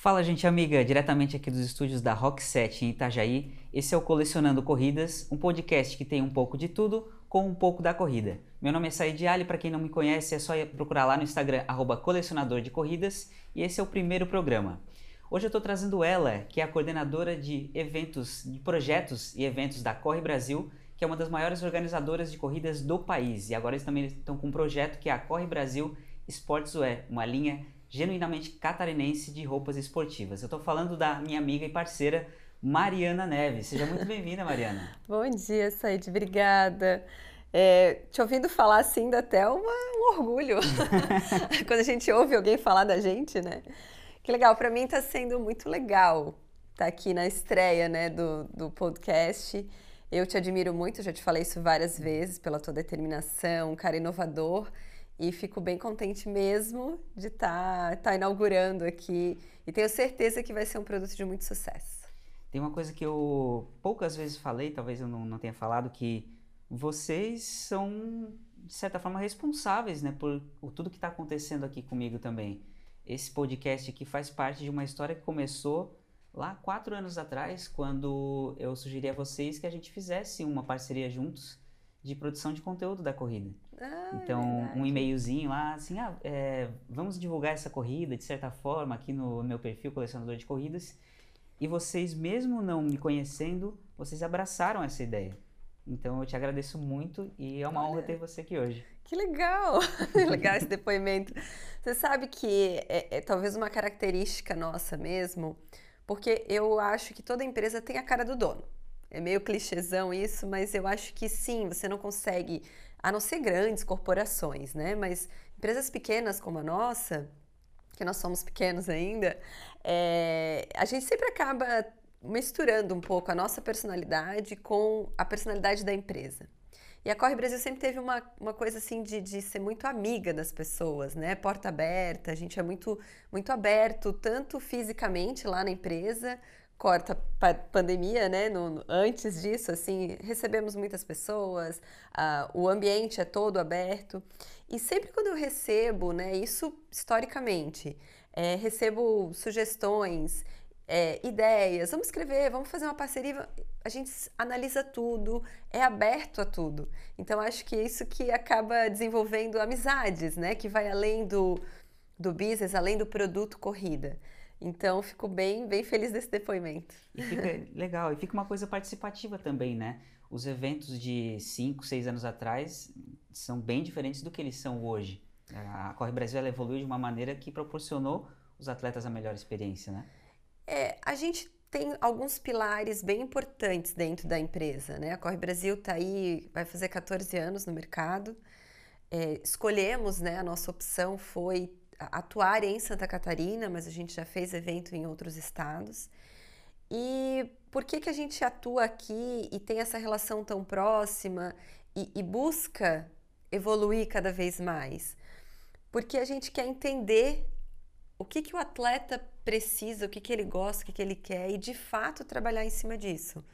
Fala, gente amiga, diretamente aqui dos estúdios da Rock 7 em Itajaí. Esse é o Colecionando Corridas, um podcast que tem um pouco de tudo com um pouco da corrida. Meu nome é Said Ali, para quem não me conhece é só procurar lá no Instagram colecionador de corridas e esse é o primeiro programa. Hoje eu estou trazendo ela, que é a coordenadora de eventos, de projetos e eventos da Corre Brasil, que é uma das maiores organizadoras de corridas do país. E agora eles também estão com um projeto que é a Corre Brasil Sportswear, uma linha genuinamente catarinense de roupas esportivas. Eu estou falando da minha amiga e parceira Mariana Neves. Seja muito bem-vinda, Mariana. Bom dia, Said. Obrigada. É, te ouvindo falar assim dá até uma, um orgulho quando a gente ouve alguém falar da gente, né? Que legal, para mim está sendo muito legal estar tá aqui na estreia né, do, do podcast. Eu te admiro muito, já te falei isso várias vezes, pela tua determinação, um cara inovador e fico bem contente mesmo de estar tá, tá inaugurando aqui e tenho certeza que vai ser um produto de muito sucesso. Tem uma coisa que eu poucas vezes falei, talvez eu não, não tenha falado, que vocês são, de certa forma, responsáveis né, por, por tudo que está acontecendo aqui comigo também. Esse podcast aqui faz parte de uma história que começou lá quatro anos atrás, quando eu sugeri a vocês que a gente fizesse uma parceria juntos de produção de conteúdo da corrida. Ah, então, um e-mailzinho lá, assim, ah, é, vamos divulgar essa corrida de certa forma aqui no meu perfil colecionador de corridas. E vocês, mesmo não me conhecendo, vocês abraçaram essa ideia. Então, eu te agradeço muito e é uma Olha, honra ter você aqui hoje. Que legal! legal esse depoimento. Você sabe que é, é talvez uma característica nossa mesmo, porque eu acho que toda empresa tem a cara do dono. É meio clichêzão isso, mas eu acho que sim, você não consegue a não ser grandes corporações, né? Mas empresas pequenas como a nossa, que nós somos pequenos ainda, é, a gente sempre acaba misturando um pouco a nossa personalidade com a personalidade da empresa. E a Corre Brasil sempre teve uma, uma coisa assim de, de ser muito amiga das pessoas, né? Porta aberta, a gente é muito, muito aberto, tanto fisicamente lá na empresa, corta pandemia, né? No, antes disso, assim, recebemos muitas pessoas, uh, o ambiente é todo aberto. E sempre quando eu recebo, né, isso historicamente, é, recebo sugestões, é, ideias, vamos escrever, vamos fazer uma parceria, a gente analisa tudo, é aberto a tudo. Então acho que é isso que acaba desenvolvendo amizades, né? Que vai além do, do business, além do produto corrida. Então, fico bem, bem feliz desse depoimento. E fica legal, e fica uma coisa participativa também, né? Os eventos de 5, 6 anos atrás são bem diferentes do que eles são hoje. A Corre Brasil ela evoluiu de uma maneira que proporcionou os atletas a melhor experiência, né? É, a gente tem alguns pilares bem importantes dentro da empresa, né? A Corre Brasil está aí, vai fazer 14 anos no mercado. É, escolhemos, né? A nossa opção foi atuar em Santa Catarina, mas a gente já fez evento em outros estados. E por que, que a gente atua aqui e tem essa relação tão próxima e, e busca evoluir cada vez mais? Porque a gente quer entender o que, que o atleta precisa, o que, que ele gosta, o que, que ele quer e de fato trabalhar em cima disso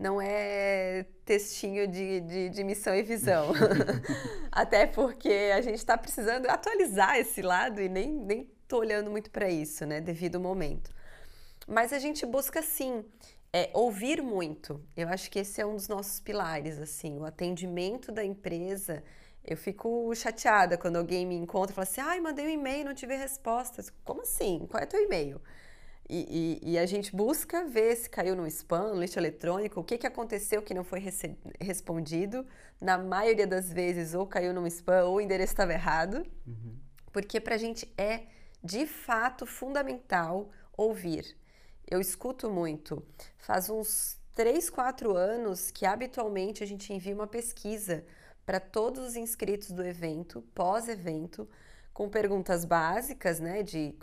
não é textinho de, de, de missão e visão. Até porque a gente está precisando atualizar esse lado e nem, nem tô olhando muito para isso, né, devido ao momento. Mas a gente busca sim é, ouvir muito. Eu acho que esse é um dos nossos pilares, assim, o atendimento da empresa. Eu fico chateada quando alguém me encontra e fala assim: ai, mandei um e-mail, não tive resposta. Como assim? Qual é o teu e-mail? E, e, e, a gente busca ver se caiu no spam, no lixo eletrônico, o que, que aconteceu que não foi respondido. Na maioria das vezes, ou caiu no spam ou o endereço estava errado. Uhum. Porque para a gente é de fato fundamental ouvir. Eu escuto muito. Faz uns 3, 4 anos que habitualmente a gente envia uma pesquisa para todos os inscritos do evento, pós-evento, com perguntas básicas, né, de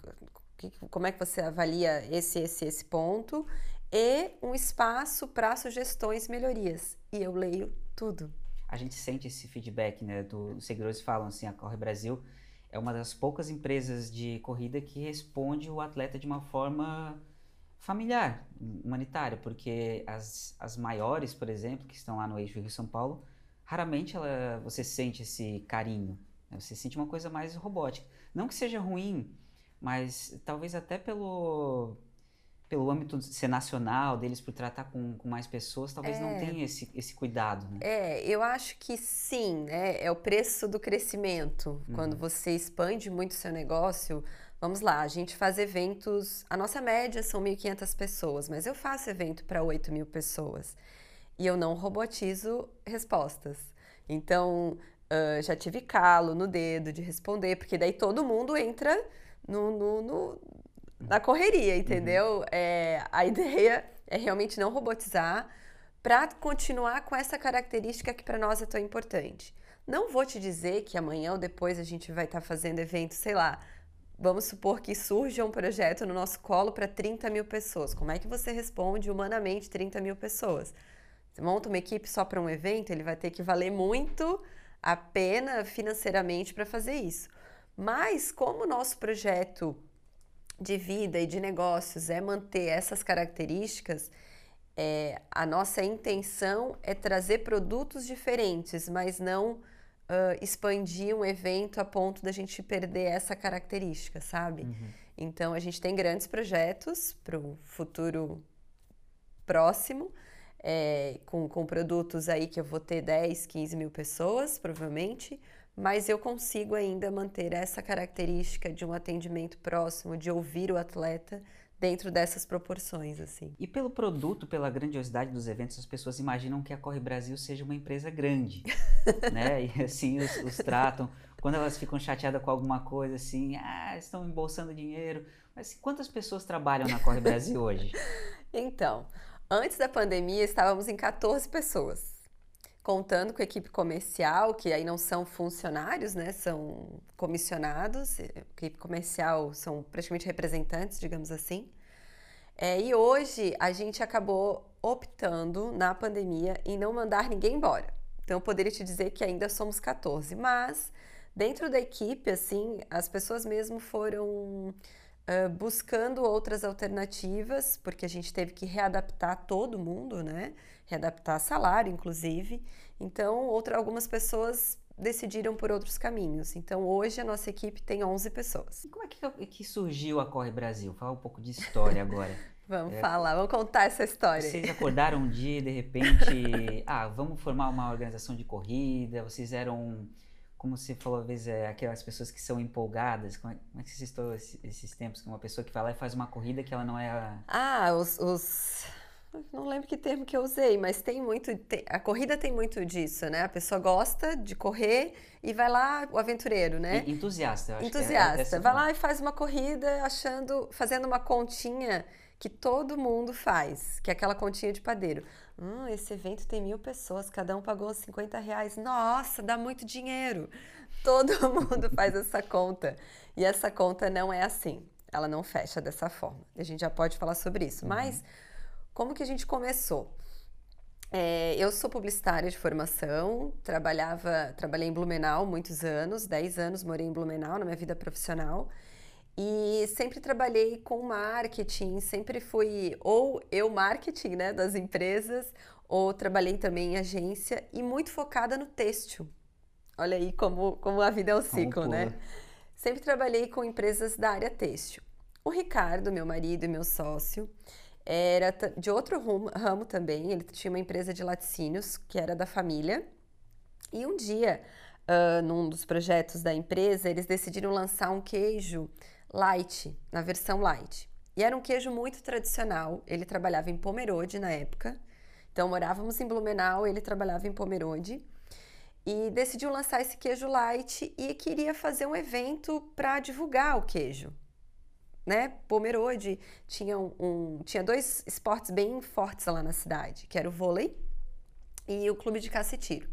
que, como é que você avalia esse, esse, esse ponto e um espaço para sugestões, melhorias. E eu leio tudo. A gente sente esse feedback, né? Do, os seguidores falam assim, a Corre Brasil é uma das poucas empresas de corrida que responde o atleta de uma forma familiar, humanitária, porque as, as maiores, por exemplo, que estão lá no eixo Rio-São Paulo, raramente ela, você sente esse carinho, né? você sente uma coisa mais robótica. Não que seja ruim, mas talvez até pelo muito ser nacional deles por tratar com, com mais pessoas, talvez é, não tenha esse, esse cuidado, né? É, eu acho que sim, né? É o preço do crescimento. Uhum. Quando você expande muito seu negócio, vamos lá, a gente faz eventos, a nossa média são 1.500 pessoas, mas eu faço evento para 8 mil pessoas. E eu não robotizo respostas. Então, uh, já tive calo no dedo de responder, porque daí todo mundo entra no, no, no na correria, uhum. entendeu? Uhum. É, a ideia é realmente não robotizar para continuar com essa característica que para nós é tão importante. Não vou te dizer que amanhã ou depois a gente vai estar tá fazendo evento, sei lá, vamos supor que surja um projeto no nosso colo para 30 mil pessoas. Como é que você responde humanamente 30 mil pessoas? Você monta uma equipe só para um evento, ele vai ter que valer muito a pena financeiramente para fazer isso. Mas como o nosso projeto de vida e de negócios é manter essas características, é, a nossa intenção é trazer produtos diferentes, mas não uh, expandir um evento a ponto da gente perder essa característica, sabe? Uhum. Então a gente tem grandes projetos para o futuro próximo, é, com, com produtos aí que eu vou ter 10, 15 mil pessoas, provavelmente, mas eu consigo ainda manter essa característica de um atendimento próximo, de ouvir o atleta dentro dessas proporções, assim. E pelo produto, pela grandiosidade dos eventos, as pessoas imaginam que a Corre Brasil seja uma empresa grande, né? E assim os, os, tratam. Quando elas ficam chateadas com alguma coisa, assim, ah, estão embolsando dinheiro. Mas quantas pessoas trabalham na Corre Brasil hoje? Então, antes da pandemia, estávamos em 14 pessoas contando com a equipe comercial, que aí não são funcionários, né? São comissionados. A equipe comercial são praticamente representantes, digamos assim. É, e hoje a gente acabou optando na pandemia em não mandar ninguém embora. Então eu poderia te dizer que ainda somos 14, mas dentro da equipe, assim, as pessoas mesmo foram uh, buscando outras alternativas, porque a gente teve que readaptar todo mundo, né? Readaptar salário, inclusive. Então, outra, algumas pessoas decidiram por outros caminhos. Então, hoje a nossa equipe tem 11 pessoas. E como é que, que surgiu a Corre Brasil? Fala um pouco de história agora. vamos é, falar, vamos contar essa história. Vocês acordaram um dia e de repente, ah, vamos formar uma organização de corrida. Vocês eram, como você falou, às vezes, é, aquelas pessoas que são empolgadas. Como é, como é que você estou esses, esses tempos? Uma pessoa que vai lá e faz uma corrida que ela não é a... Ah, os... os não lembro que termo que eu usei, mas tem muito. Tem, a corrida tem muito disso, né? A pessoa gosta de correr e vai lá, o aventureiro, né? entusiasta, eu acho Entusiasta. É, vai lá e faz uma corrida achando, fazendo uma continha que todo mundo faz, que é aquela continha de padeiro. Hum, esse evento tem mil pessoas, cada um pagou 50 reais. Nossa, dá muito dinheiro. Todo mundo faz essa conta. E essa conta não é assim. Ela não fecha dessa forma. A gente já pode falar sobre isso. Uhum. Mas como que a gente começou? É, eu sou publicitária de formação, trabalhava, trabalhei em Blumenau muitos anos, 10 anos morei em Blumenau na minha vida profissional e sempre trabalhei com marketing, sempre fui ou eu marketing né, das empresas, ou trabalhei também em agência e muito focada no têxtil. Olha aí como, como a vida é um ciclo, né? Sempre trabalhei com empresas da área têxtil. O Ricardo, meu marido e meu sócio, era de outro ramo também. Ele tinha uma empresa de laticínios que era da família. E um dia, uh, num dos projetos da empresa, eles decidiram lançar um queijo light, na versão light. E era um queijo muito tradicional. Ele trabalhava em Pomerode na época. Então morávamos em Blumenau, ele trabalhava em Pomerode. E decidiu lançar esse queijo light e queria fazer um evento para divulgar o queijo né, Pomerode tinha, um, um, tinha dois esportes bem fortes lá na cidade, que era o vôlei e o clube de caça e tiro.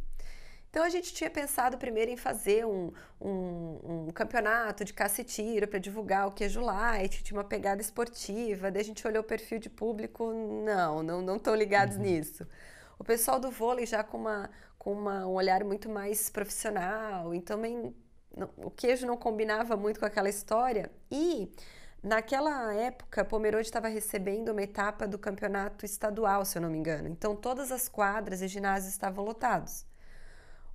Então a gente tinha pensado primeiro em fazer um, um, um campeonato de caça e tiro para divulgar o queijo light, tinha uma pegada esportiva, daí a gente olhou o perfil de público, não, não não estão ligados uhum. nisso. O pessoal do vôlei já com, uma, com uma, um olhar muito mais profissional, então também o queijo não combinava muito com aquela história e Naquela época, Pomerode estava recebendo uma etapa do campeonato estadual, se eu não me engano. Então, todas as quadras e ginásios estavam lotados.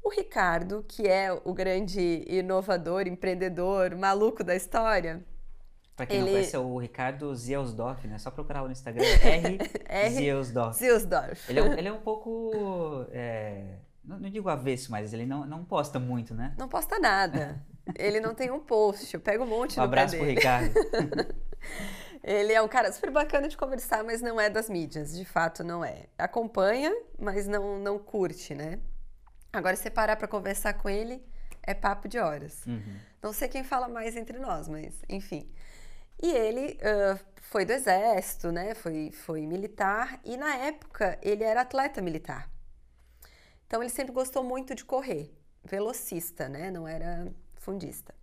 O Ricardo, que é o grande inovador, empreendedor, maluco da história, Pra quem Ele- não conhece, é o Ricardo Zielsdorf, né? Só procurar lá no Instagram, R, R. Zielsdorf. Zilsdorf. Ele é, um- ele é um pouco, é, não, não digo avesso, mas ele não, não posta muito, né? Não posta nada. Ele não tem um post, eu pego um monte Um no pé abraço pro. Ricardo. Ele é um cara super bacana de conversar, mas não é das mídias, de fato não é. Acompanha, mas não, não curte, né? Agora, se parar pra conversar com ele, é papo de horas. Uhum. Não sei quem fala mais entre nós, mas enfim. E ele ah, foi do exército, né? Foi, foi militar e na época ele era atleta militar. Então ele sempre gostou muito de correr, velocista, né? Não era fundista.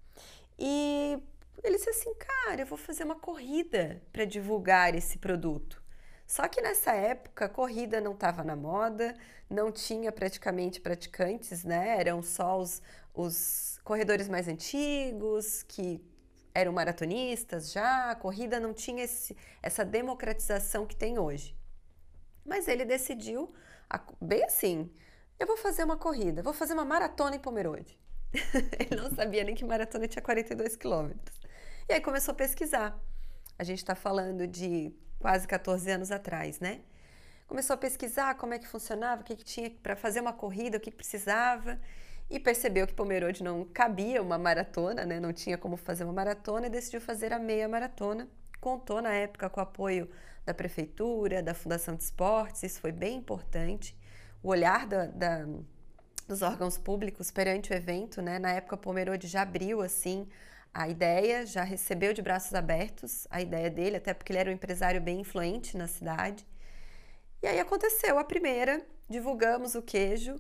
E ele disse assim, cara, eu vou fazer uma corrida para divulgar esse produto. Só que nessa época a corrida não estava na moda, não tinha praticamente praticantes, né? Eram só os, os corredores mais antigos que eram maratonistas já, a corrida não tinha esse- essa democratização que tem hoje. Mas ele decidiu, bem assim, eu vou fazer uma corrida, vou fazer uma maratona em Pomerode. ele não sabia nem que maratona tinha 42 quilômetros. E aí começou a pesquisar. A gente está falando de quase 14 anos atrás, né? Começou a pesquisar como é que funcionava, o que, que tinha para fazer uma corrida, o que, que precisava e percebeu que Pomerode não cabia uma maratona, né? não tinha como fazer uma maratona e decidiu fazer a meia maratona. Contou na época com o apoio da prefeitura, da Fundação de Esportes, isso foi bem importante. O olhar da- da- dos órgãos públicos perante o evento, né? Na época, Pomerode já abriu assim a ideia, já recebeu de braços abertos a ideia dele, até porque ele era um empresário bem influente na cidade. E aí aconteceu a primeira, divulgamos o queijo.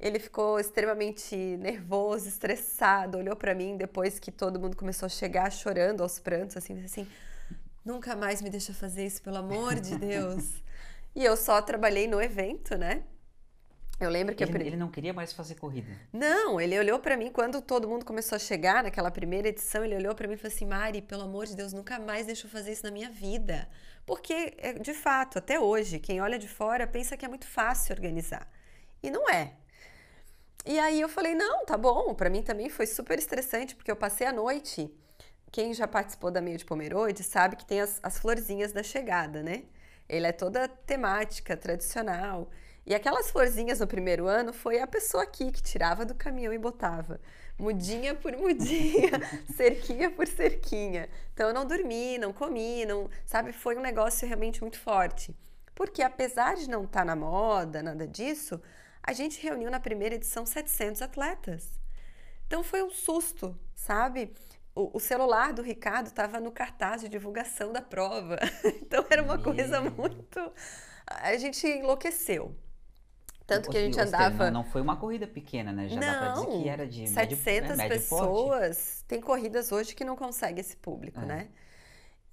Ele ficou extremamente nervoso, estressado, olhou para mim depois que todo mundo começou a chegar chorando aos prantos, assim, assim: "Nunca mais me deixa fazer isso, pelo amor de Deus". e eu só trabalhei no evento, né? Eu lembro que Ele, pri- ele não queria mais fazer corrida. não, ele olhou pra mim quando todo mundo começou a chegar naquela primeira edição. Ele olhou pra mim e falou assim: Mari, pelo amor de Deus, nunca mais deixa eu fazer isso na minha vida. Porque, é, de fato, até hoje, quem olha de fora pensa que é muito fácil organizar. E não é. E aí eu falei: não, tá bom. Pra mim também foi super estressante, porque eu passei a noite. Quem já participou da meia de Pomerode sabe que tem as, as florzinhas da chegada, né? Ele é toda temática, tradicional. E aquelas florzinhas no primeiro ano foi a pessoa aqui que tirava do caminhão e botava. Mudinha por mudinha, cerquinha por cerquinha. Então eu não dormi, não comi, não, sabe? Foi um negócio realmente muito forte. Porque apesar de não estar na moda, nada disso, a gente reuniu na primeira edição 700 atletas. Então foi um susto, sabe? O, celular do Ricardo estava no cartaz de divulgação da prova. Então era uma coisa muito. A gente enlouqueceu. Tanto que a gente andava. Não, não foi uma corrida pequena, né? Já dá pra dizer que era de médio, 700 é, médio porte. pessoas. Tem corridas hoje que não conseguem esse público, É. né?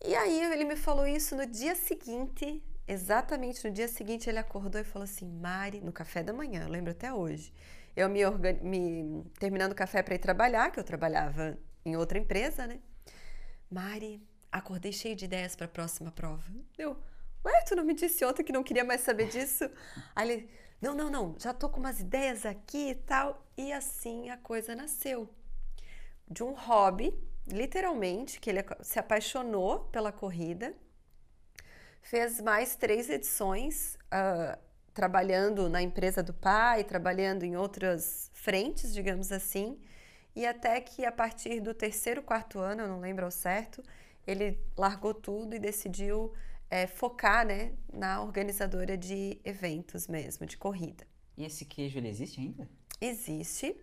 E aí ele me falou isso no dia seguinte, exatamente no dia seguinte ele acordou e falou assim, Mari, no café da manhã, eu lembro até hoje. Eu me, organ... me... terminando o café para ir trabalhar, que eu trabalhava em outra empresa, né? Mari, acordei cheio de ideias para a próxima prova. Eu, ué, tu não me disse ontem que não queria mais saber disso? Aí ele, não, não, não, já tô com umas ideias aqui e tal. E assim a coisa nasceu. De um hobby, literalmente, que ele se apaixonou pela corrida, fez mais três edições, ah, trabalhando na empresa do pai, trabalhando em outras frentes, digamos assim, e até que a partir do terceiro, quarto ano, eu não lembro ao certo, ele largou tudo e decidiu eh, focar, né, na organizadora de eventos mesmo, de corrida. E esse queijo, ele existe ainda? Existe.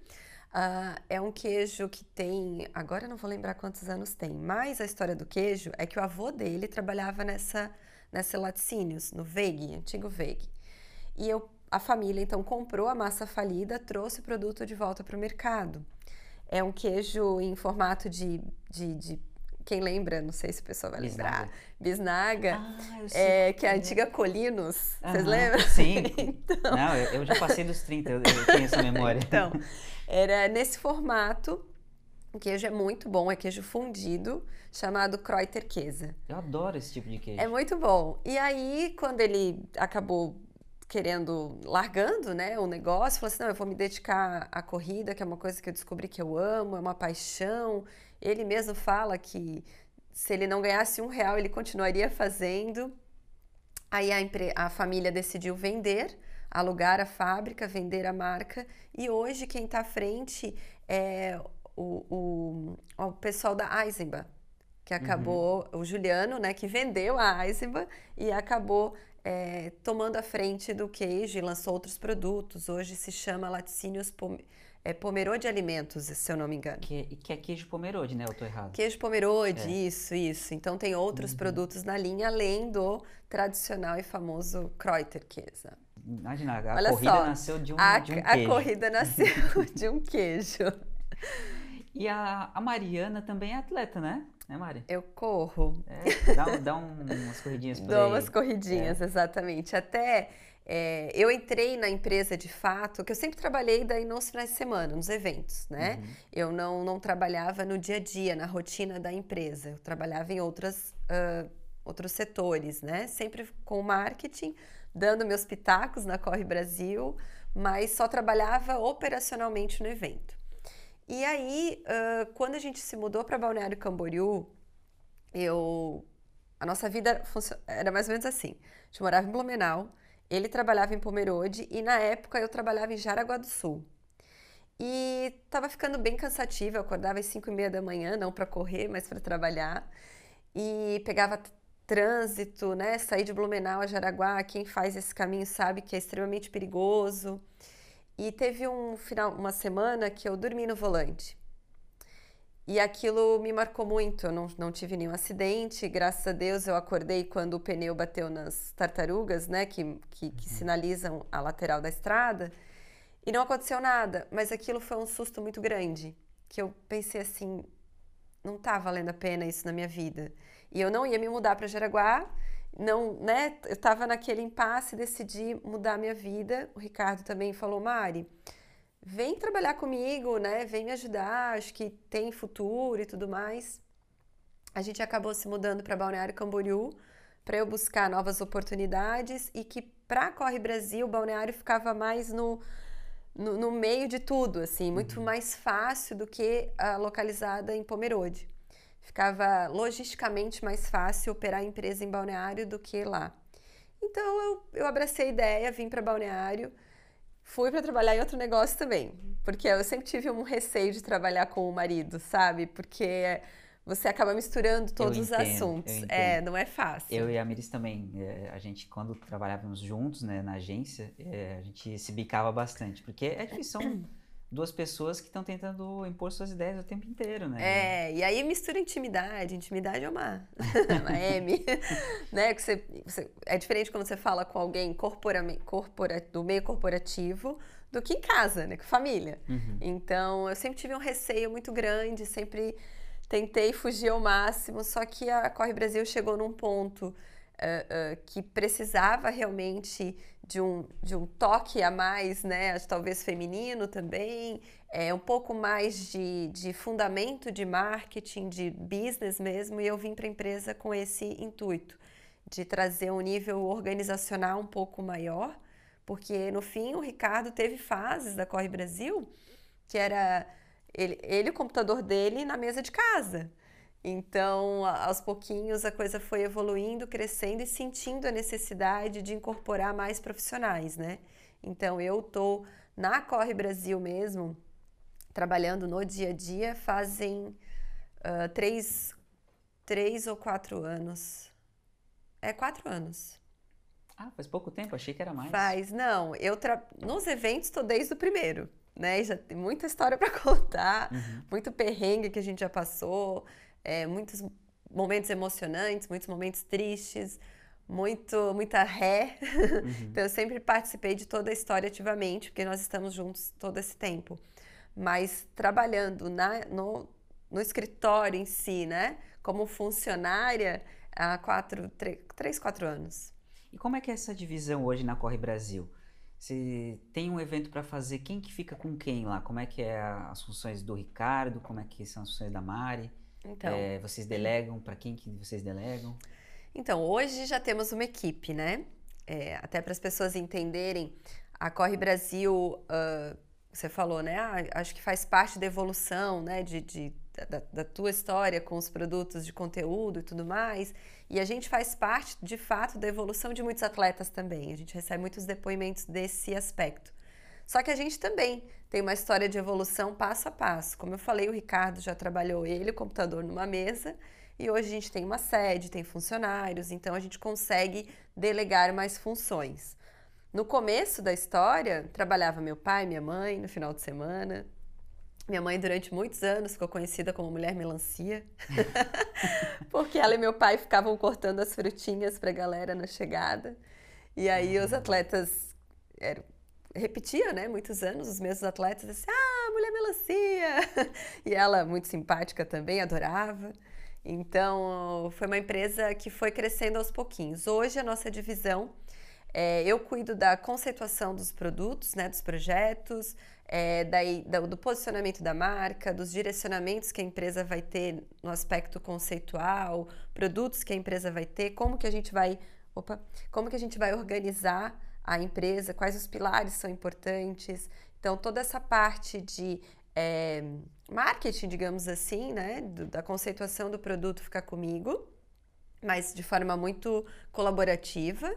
Ah, é um queijo que tem, agora não vou lembrar quantos anos tem, mas a história do queijo é que o avô dele trabalhava nessa, nessa laticínios, no Veig, antigo Veig. E eu, a família então comprou a massa falida, trouxe o produto de volta para o mercado. É um queijo em formato de, de, de- quem lembra, não sei se o pessoal vai lembrar, bisnaga, Ah, sei. é, que é a antiga Colinos, vocês lembram? Sim. Então, Não, eu, eu já passei dos 30, eu, eu tenho essa memória. Então, era nesse formato. O queijo é muito bom, é queijo fundido, chamado Kräuterkäse. Eu adoro esse tipo de queijo. É muito bom. E aí, quando ele acabou querendo, largando, né, o negócio, falou assim, não, eu vou me dedicar à corrida, que é uma coisa que eu descobri que eu amo, é uma paixão. Ele mesmo fala que se ele não ganhasse um real, ele continuaria fazendo. Aí a, a família decidiu vender, alugar a fábrica, vender a marca. E hoje quem está à frente é o, o, o pessoal da Eisenbahn, que acabou, uhum. o Juliano, né, que vendeu a Eisenbahn e acabou é, tomando a frente do queijo e lançou outros produtos. Hoje se chama Laticínios é Pomerode Alimentos, se eu não me engano. Que, que é queijo Pomerode, né? Eu tô errado. Queijo Pomerode, é. isso, isso. Então tem outros uhum. produtos na linha, além do tradicional e famoso Kreuter Käse. Imagina, a Olha corrida só, nasceu de um, a, de um queijo. A corrida nasceu de um queijo. E a, a Mariana também é atleta, né? Né, Mari? Eu corro. É, dá, dá um, umas corridinhas por Dou aí. umas corridinhas, é. exatamente. Até é, eu entrei na empresa de fato, que eu sempre trabalhei daí nos finais de semana, nos eventos, né? Uhum. Eu não, não trabalhava no dia a dia, na rotina da empresa. Eu trabalhava em outras, uh, outros setores, né? Sempre com marketing, dando meus pitacos na Corre Brasil, mas só trabalhava operacionalmente no evento. E aí, uh, quando a gente se mudou para Balneário Camboriú, eu a nossa vida era mais ou menos assim. A gente morava em Blumenau, ele trabalhava em Pomerode e na época eu trabalhava em Jaraguá do Sul. E estava ficando bem cansativo, eu acordava às 5 e meia da manhã, não para correr, mas para trabalhar. E pegava trânsito, né? Sair de Blumenau a Jaraguá, quem faz esse caminho sabe que é extremamente perigoso. E teve um final, uma semana que eu dormi no volante. E aquilo me marcou muito. Eu não, não tive nenhum acidente. Graças a Deus eu acordei quando o pneu bateu nas tartarugas, né? Que, que, que uhum. sinalizam a lateral da estrada. E não aconteceu nada. Mas aquilo foi um susto muito grande. Que eu pensei assim: não tá valendo a pena isso na minha vida. E eu não ia me mudar para Jaraguá. Não, né? Eu estava naquele impasse e decidi mudar a minha vida. O Ricardo também falou: Mari vem trabalhar comigo, né? Vem me ajudar, acho que tem futuro e tudo mais. A gente acabou se mudando para Balneário Camboriú para eu buscar novas oportunidades e que para Corre Brasil, Balneário ficava mais no, no, no meio de tudo, assim, muito uhum. mais fácil do que a localizada em Pomerode. Ficava logisticamente mais fácil operar a empresa em Balneário do que lá. Então eu, eu abracei a ideia, vim para Balneário, fui para trabalhar em outro negócio também, porque eu sempre tive um receio de trabalhar com o marido, sabe? Porque você acaba misturando todos entendo, os assuntos. É, não é fácil. Eu e a Miris também, é, a gente quando trabalhávamos juntos, né, na agência, é, a gente se bicava bastante, porque é difícil, são duas pessoas que estão tentando impor suas ideias o tempo inteiro, né? É, e aí mistura intimidade. Intimidade é uma, uma M, né? Que você, você, é diferente quando você fala com alguém corpora, corpora, do meio corporativo do que em casa, né? Com família. Uhum. Então, eu sempre tive um receio muito grande, sempre tentei fugir ao máximo, só que a Corre Brasil chegou num ponto uh, uh, que precisava realmente de um, de um toque a mais, né? Talvez feminino também, é, um pouco mais de, de fundamento de marketing, de business mesmo, e eu vim para a empresa com esse intuito de trazer um nível organizacional um pouco maior, porque no fim o Ricardo teve fases da Corre Brasil que era ele, ele o computador dele na mesa de casa. Então, aos pouquinhos, a coisa foi evoluindo, crescendo e sentindo a necessidade de incorporar mais profissionais, né? Então, eu tô na Corre Brasil mesmo, trabalhando no dia a dia, fazem uh, três, três ou quatro anos. É quatro anos. Ah, faz pouco tempo, achei que era mais. Faz, não. Eu tra... Nos eventos estou desde o primeiro, né? Já tem muita história para contar, uhum. muito perrengue que a gente já passou é, muitos momentos emocionantes, muitos momentos tristes, muito, muita ré. Uhum. então eu sempre participei de toda a história ativamente, porque nós estamos juntos todo esse tempo. Mas trabalhando na, no, no escritório em si, né? Como funcionária há quatro, três, quatro anos. E como é que é essa divisão hoje na Corre Brasil? Você tem um evento para fazer, quem que fica com quem lá? Como é que é as funções do Ricardo? Como é que são as funções da Mari? Então, é, vocês delegam? Para quem que vocês delegam? Então, hoje já temos uma equipe, né? É, até para as pessoas entenderem, a Corre Brasil, uh, você falou, né? Ah, acho que faz parte da evolução, né? De, de da, da, tua história com os produtos de conteúdo e tudo mais. E a gente faz parte, de fato, da evolução de muitos atletas também. A gente recebe muitos depoimentos desse aspecto. Só que a gente também tem uma história de evolução passo a passo. Como eu falei, o Ricardo já trabalhou ele, o computador, numa mesa. E hoje a gente tem uma sede, tem funcionários, então a gente consegue delegar mais funções. No começo da história, trabalhava meu pai, minha mãe no final de semana, minha mãe, durante muitos anos, ficou conhecida como mulher melancia, porque ela e meu pai ficavam cortando as frutinhas para a galera na chegada. E aí os atletas eram, repetiam, né, muitos anos, os mesmos atletas, assim, ah, mulher melancia! E ela, muito simpática também, adorava. Então, foi uma empresa que foi crescendo aos pouquinhos. Hoje, a nossa divisão, é, eu cuido da conceituação dos produtos, né, dos projetos, é, daí, do posicionamento da marca, dos direcionamentos que a empresa vai ter no aspecto conceitual, produtos que a empresa vai ter, como que a gente vai, opa, como que a gente vai organizar a empresa, quais os pilares são importantes. Então, toda essa parte de é, marketing, digamos assim, né, do, da conceituação do produto fica comigo, mas de forma muito colaborativa.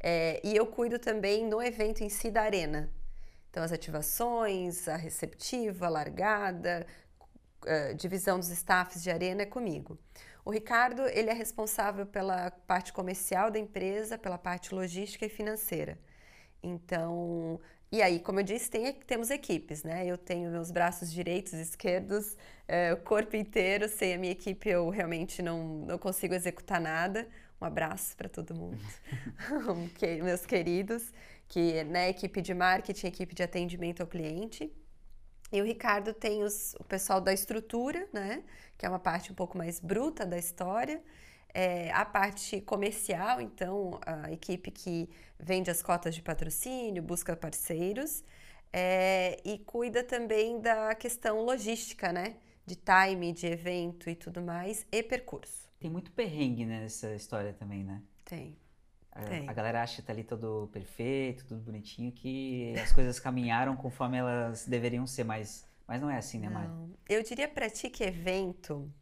É, e eu cuido também no evento em si da arena, então, as ativações, a receptiva, a largada, uh, divisão dos staffs de arena é comigo. O Ricardo, ele é responsável pela parte comercial da empresa, pela parte logística e financeira. Então, e aí, como eu disse, tem, temos equipes, né? Eu tenho meus braços direitos e esquerdos, é, o corpo inteiro. Sem a minha equipe, eu realmente não, não consigo executar nada. Um abraço para todo mundo, meus queridos que né, equipe de marketing, equipe de atendimento ao cliente. E o Ricardo tem os, o pessoal da estrutura, né, que é uma parte um pouco mais bruta da história. É, a parte comercial, então, a equipe que vende as cotas de patrocínio, busca parceiros é, e cuida também da questão logística, né? De time, de evento e tudo mais, e percurso. Tem muito perrengue nessa história também, né? Tem. A, a, galera acha que tá ali todo perfeito, tudo bonitinho, que as coisas caminharam conforme elas deveriam ser, mas, mas não é assim, né, Mari? Eu diria para ti que evento.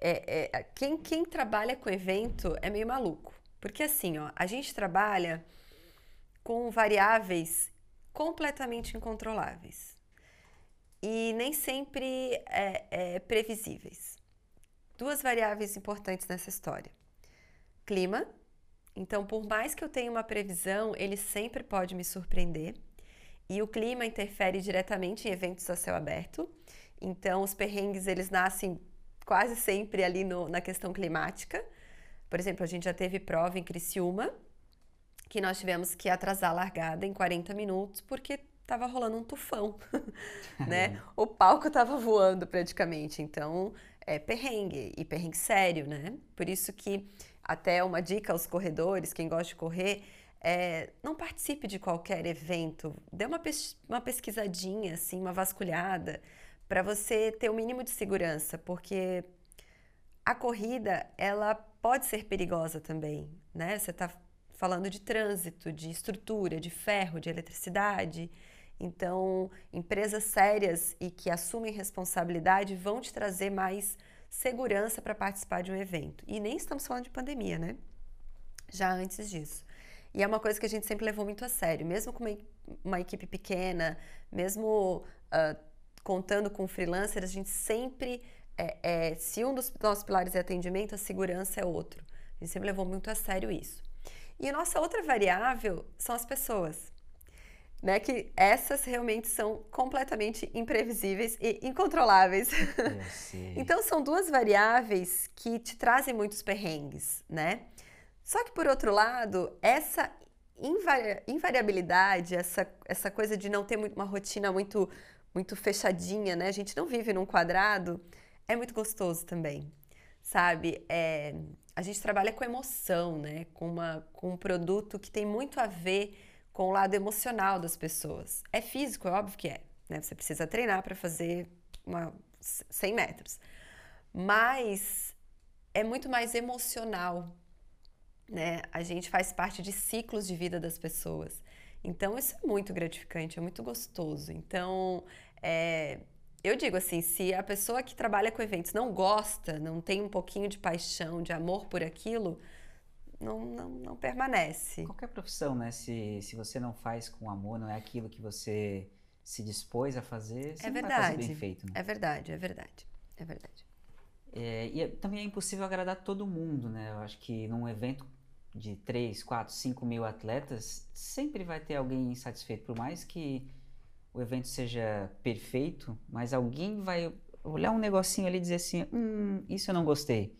É, é, quem, quem trabalha com evento é meio maluco. Porque assim, ó, a gente trabalha com variáveis completamente incontroláveis e nem sempre é, é, previsíveis. Duas variáveis importantes nessa história: clima então, por mais que eu tenha uma previsão, ele sempre pode me surpreender. E o clima interfere diretamente em eventos a céu aberto. Então, os perrengues eles nascem quase sempre ali no, na questão climática. Por exemplo, a gente já teve prova em Criciúma, que nós tivemos que atrasar a largada em 40 minutos porque estava rolando um tufão, né? O palco estava voando praticamente, então é perrengue e perrengue sério, né? Por isso que até uma dica aos corredores, quem gosta de correr, é, não participe de qualquer evento. Dê uma, pes uma pesquisadinha, assim, uma vasculhada, para você ter o mínimo de segurança, porque a corrida ela pode ser perigosa também, né? Você está falando de trânsito, de estrutura, de ferro, de eletricidade. Então, empresas sérias e que assumem responsabilidade vão te trazer mais segurança para participar de um evento. E nem estamos falando de pandemia, né? Já antes disso. E é uma coisa que a gente sempre levou muito a sério, mesmo com uma, uma equipe pequena, mesmo uh, contando com freelancers, a gente sempre, é, é, se um dos nossos pilares é atendimento, a segurança é outro. A gente sempre levou muito a sério isso. E a nossa outra variável são as pessoas né? Que essas realmente são completamente imprevisíveis e incontroláveis. então são duas variáveis que te trazem muitos perrengues, né? Só que por outro lado, essa invari invariabilidade, essa, essa coisa de não ter uma rotina muito muito fechadinha, né? A gente não vive num quadrado, é muito gostoso também, sabe? É, a gente trabalha com emoção, né? Com, uma, com um produto que tem muito a ver com o lado emocional das pessoas. É físico, é óbvio que é. Né? Você precisa treinar para fazer uma 100 metros. Mas é muito mais emocional. Né? A gente faz parte de ciclos de vida das pessoas. Então, isso é muito gratificante, é muito gostoso. Então, é, eu digo assim, se a pessoa que trabalha com eventos não gosta, não tem um pouquinho de paixão, de amor por aquilo, não, não, não permanece. Qualquer profissão, né? Se, se você não faz com amor, não é aquilo que você se dispôs a fazer, você é não verdade. vai fazer bem feito. Né? É verdade, é verdade. É verdade. É, e é, também é impossível agradar todo mundo, né? Eu acho que num evento de 3, 4, 5 mil atletas, sempre vai ter alguém insatisfeito. Por mais que o evento seja perfeito, mas alguém vai olhar um negocinho ali e dizer assim: hum, isso eu não gostei.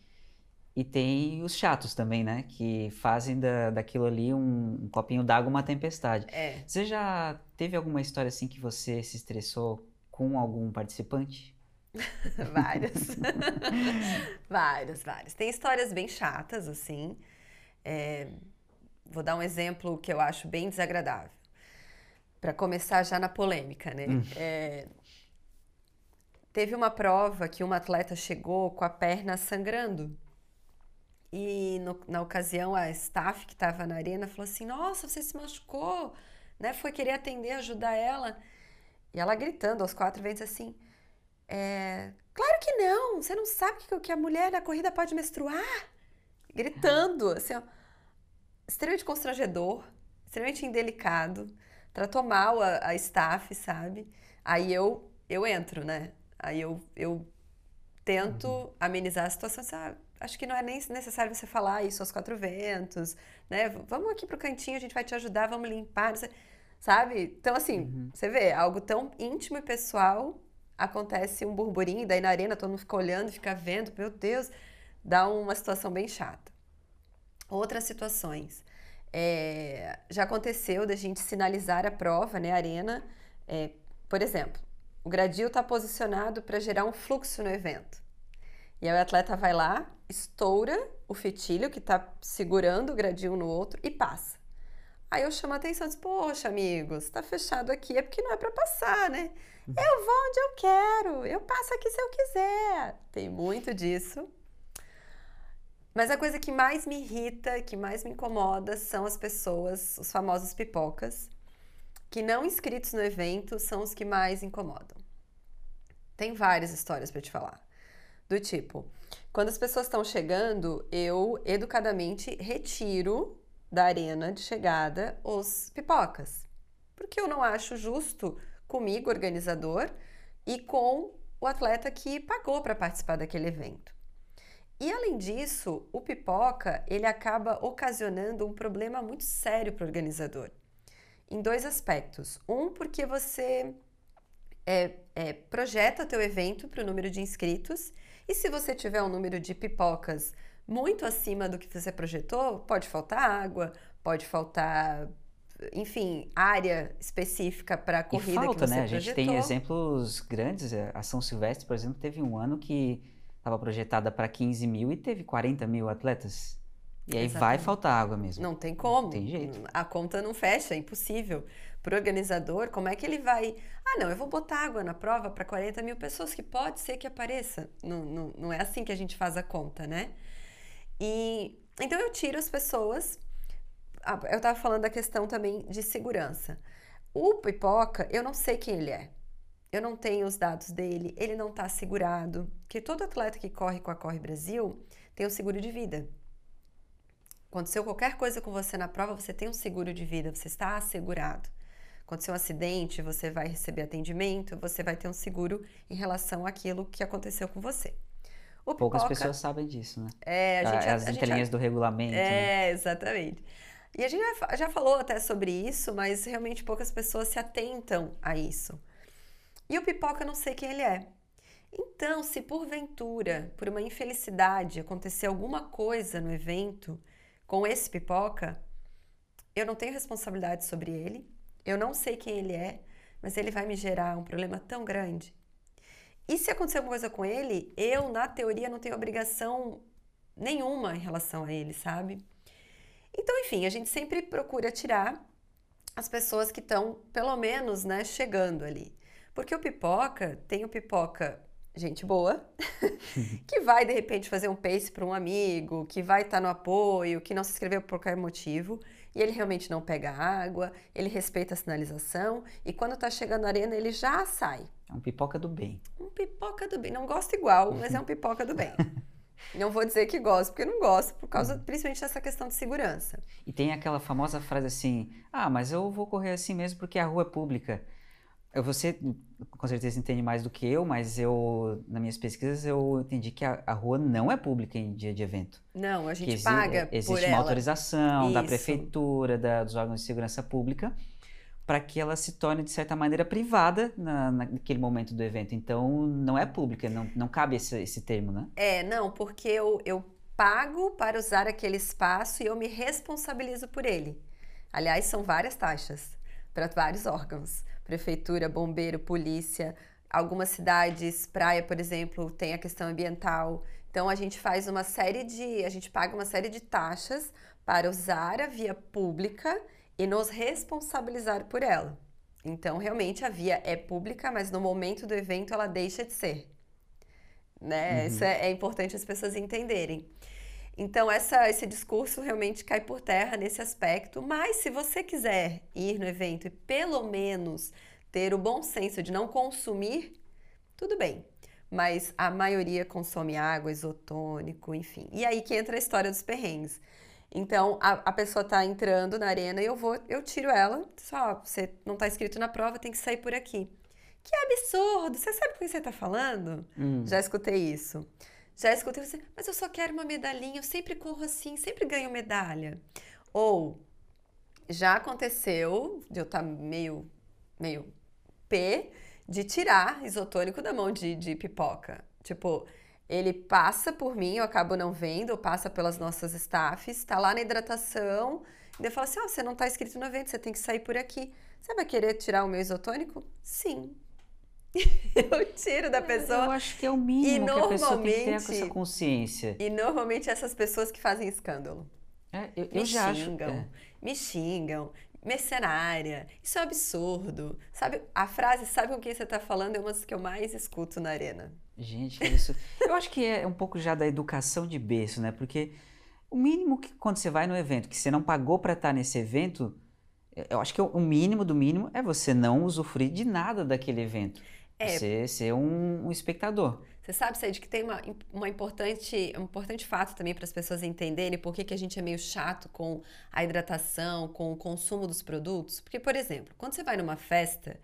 E tem os chatos também, né? Que fazem da, daquilo ali um, um copinho d'água uma tempestade. É. Você já teve alguma história assim que você se estressou com algum participante? várias. várias, várias. Tem histórias bem chatas, assim. É, vou dar um exemplo que eu acho bem desagradável. Para começar já na polêmica, né? Hum. É, teve uma prova que uma atleta chegou com a perna sangrando. E no, na ocasião, a staff que estava na arena falou assim: Nossa, você se machucou, né? Foi querer atender, ajudar ela. E ela gritando aos quatro ventos assim: é, Claro que não, você não sabe que, que a mulher na corrida pode menstruar? Gritando, assim, ó, extremamente constrangedor, extremamente indelicado, tratou mal a, a staff, sabe? Aí eu, eu entro, né? Aí eu, eu tento uhum. amenizar a situação, sabe? acho que não é nem necessário você falar isso aos quatro ventos, né? Vamos aqui pro cantinho, a gente vai te ajudar, vamos limpar, sabe? Então, assim, uhum. você vê, algo tão íntimo e pessoal, acontece um burburinho, daí na arena todo mundo fica olhando, fica vendo, meu Deus, dá uma situação bem chata. Outras situações. É, já aconteceu da gente sinalizar a prova, né, a arena, é, por exemplo, o gradil está posicionado para gerar um fluxo no evento. E aí o atleta vai lá, estoura o fitilho que está segurando o gradil no outro e passa. Aí eu chamo a atenção e digo, poxa, amigos, está fechado aqui, é porque não é para passar, né? Uhum. Eu vou onde eu quero, eu passo aqui se eu quiser. Tem muito disso. Mas a coisa que mais me irrita, que mais me incomoda, são as pessoas, os famosos pipocas, que não inscritos no evento são os que mais incomodam. Tem várias histórias para te falar. Do tipo, quando as pessoas estão chegando, eu educadamente retiro da arena de chegada os pipocas. Porque eu não acho justo comigo, organizador, e com o atleta que pagou para participar daquele evento. E além disso, o pipoca ele acaba ocasionando um problema muito sério para o organizador, em dois aspectos. Um, porque você é, é, projeta teu evento para o número de inscritos e se você tiver um número de pipocas muito acima do que você projetou, pode faltar água, pode faltar, enfim, área específica para a corrida e falta, que você né? projetou. A gente tem exemplos grandes. A São Silvestre, por exemplo, teve um ano que estava projetada para 15 mil e teve 40 mil atletas. E aí Exatamente. vai faltar água mesmo. Não tem como. Não tem jeito. A conta não fecha, é impossível. Para o organizador, como é que ele vai. Ah, não, eu vou botar água na prova para 40 mil pessoas, que pode ser que apareça. Não, não, não é assim que a gente faz a conta, né? E então eu tiro as pessoas. Ah, eu estava falando da questão também de segurança. O pipoca, eu não sei quem ele é. Eu não tenho os dados dele, ele não está segurado. Porque todo atleta que corre com a Corre Brasil tem um seguro de vida. Aconteceu qualquer coisa com você na prova, você tem um seguro de vida, você está assegurado. Aconteceu um acidente, você vai receber atendimento, você vai ter um seguro em relação àquilo que aconteceu com você. O Poucas pipoca, pessoas sabem disso, né? É, a gente, As entrelinhas do regulamento. É, né? exatamente. E a gente já, já falou até sobre isso, mas realmente poucas pessoas se atentam a isso. E o pipoca, eu não sei quem ele é. Então, se porventura, por uma infelicidade, acontecer alguma coisa no evento, com esse pipoca, eu não tenho responsabilidade sobre ele, eu não sei quem ele é, mas ele vai me gerar um problema tão grande. E se acontecer alguma coisa com ele, eu, na teoria, não tenho obrigação nenhuma em relação a ele, sabe? Então, enfim, a gente sempre procura tirar as pessoas que estão, pelo menos, né, chegando ali. Porque o pipoca, tem o pipoca gente boa, que vai de repente fazer um pace para um amigo, que vai estar tá no apoio, que não se inscreveu por qualquer motivo, e ele realmente não pega água, ele respeita a sinalização, e quando está chegando na arena ele já sai. É um pipoca do bem. Um pipoca do bem. Não gosto igual, mas é um pipoca do bem. Não vou dizer que gosto, porque não gosto, por causa principalmente dessa questão de segurança. E tem aquela famosa frase assim: ah, mas eu vou correr assim mesmo porque a rua é pública. Você com certeza entende mais do que eu, mas eu, nas minhas pesquisas, eu entendi que a, a rua não é pública em dia de evento. Não, a gente exi paga existe por uma ela. autorização Isso. da prefeitura, da, dos órgãos de segurança pública, para que ela se torne, de certa maneira, privada na, naquele momento do evento. Então, não é pública, não, não cabe esse, esse termo, né? É, não, porque eu, eu pago para usar aquele espaço e eu me responsabilizo por ele. Aliás, são várias taxas para vários órgãos prefeitura, bombeiro, polícia. Algumas cidades, praia, por exemplo, tem a questão ambiental. Então a gente faz uma série de, a gente paga uma série de taxas para usar a via pública e nos responsabilizar por ela. Então, realmente a via é pública, mas no momento do evento ela deixa de ser. Né? Uhum. Isso é, é, importante as pessoas entenderem. Então, essa, esse discurso realmente cai por terra nesse aspecto. Mas, se você quiser ir no evento e pelo menos ter o bom senso de não consumir, tudo bem. Mas a maioria consome água, isotônico, enfim. E aí que entra a história dos perrengues. Então, a, a pessoa tá entrando na arena e eu vou, eu tiro ela. Só, você não tá escrito na prova, tem que sair por aqui. Que absurdo! Você sabe com que você tá falando? Hum. Já escutei isso. Já escutei você, mas eu só quero uma medalhinha, eu sempre corro assim, sempre ganho medalha. Ou já aconteceu de eu estar tá meio, meio P de tirar isotônico da mão de, de pipoca. Tipo, ele passa por mim, eu acabo não vendo, ou passa pelas nossas staffs, está lá na hidratação, e eu falo assim: ó, oh, você não está inscrito no evento, você tem que sair por aqui. Você vai querer tirar o meu isotônico? Sim. eu tiro da pessoa. Eu acho que é o mínimo e que a pessoa tem que ter com essa consciência. E normalmente essas pessoas que fazem escândalo. É, eu, eu me já xingam, acho, é. me xingam, mercenária, isso é um absurdo. Sabe, a frase, sabe com quem você está falando, é uma das que eu mais escuto na arena. Gente, isso. eu acho que é um pouco já da educação de berço, né? Porque o mínimo que quando você vai no evento, que você não pagou para estar nesse evento, eu acho que o mínimo do mínimo é você não usufruir de nada daquele evento. É. Você ser um, um espectador. Você sabe, Said, que tem uma, uma importante, um importante fato também para as pessoas entenderem por que, que a gente é meio chato com a hidratação, com o consumo dos produtos. Porque, por exemplo, quando você vai numa festa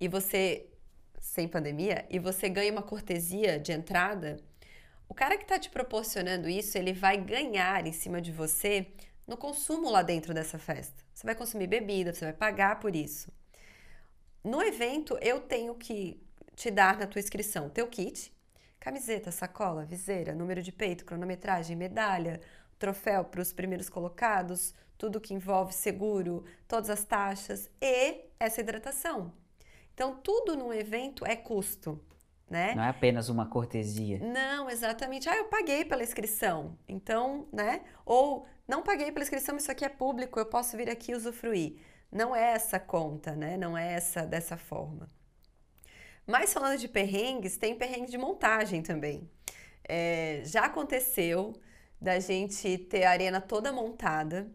e você sem pandemia e você ganha uma cortesia de entrada, o cara que está te proporcionando isso, ele vai ganhar em cima de você no consumo lá dentro dessa festa. Você vai consumir bebida, você vai pagar por isso. No evento, eu tenho que te dar na tua inscrição teu kit, camiseta, sacola, viseira, número de peito, cronometragem, medalha, troféu para os primeiros colocados, tudo que envolve seguro, todas as taxas e essa hidratação. Então, tudo no evento é custo, né? Não é apenas uma cortesia. Não, exatamente. Ah, eu paguei pela inscrição. Então, né? Ou não paguei pela inscrição, isso aqui é público, eu posso vir aqui usufruir. Não é essa conta, né? Não é essa dessa forma. Mas falando de perrengues, tem perrengue de montagem também. É, já aconteceu da gente ter a arena toda montada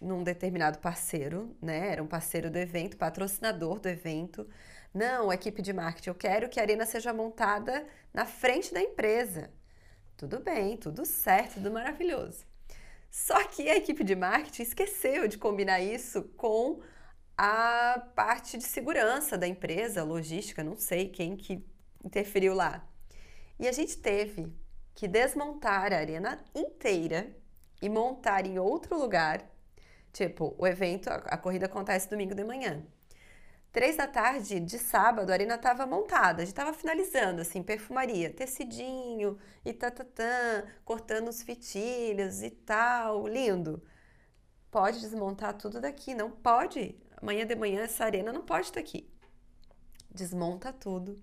num determinado parceiro, né? Era um parceiro do evento, patrocinador do evento. Não, equipe de marketing, eu quero que a arena seja montada na frente da empresa. Tudo bem, tudo certo, tudo maravilhoso. Só que a equipe de marketing esqueceu de combinar isso com a parte de segurança da empresa, logística, não sei quem que interferiu lá. E a gente teve que desmontar a arena inteira e montar em outro lugar Tipo, o evento, a, corrida acontece domingo de manhã. Três da tarde de sábado, a arena estava montada, a gente estava finalizando, assim, perfumaria, tecidinho e tatatã, cortando os fitilhos e tal, lindo. Pode desmontar tudo daqui, não pode. Amanhã de manhã essa arena não pode estar aqui. Desmonta tudo,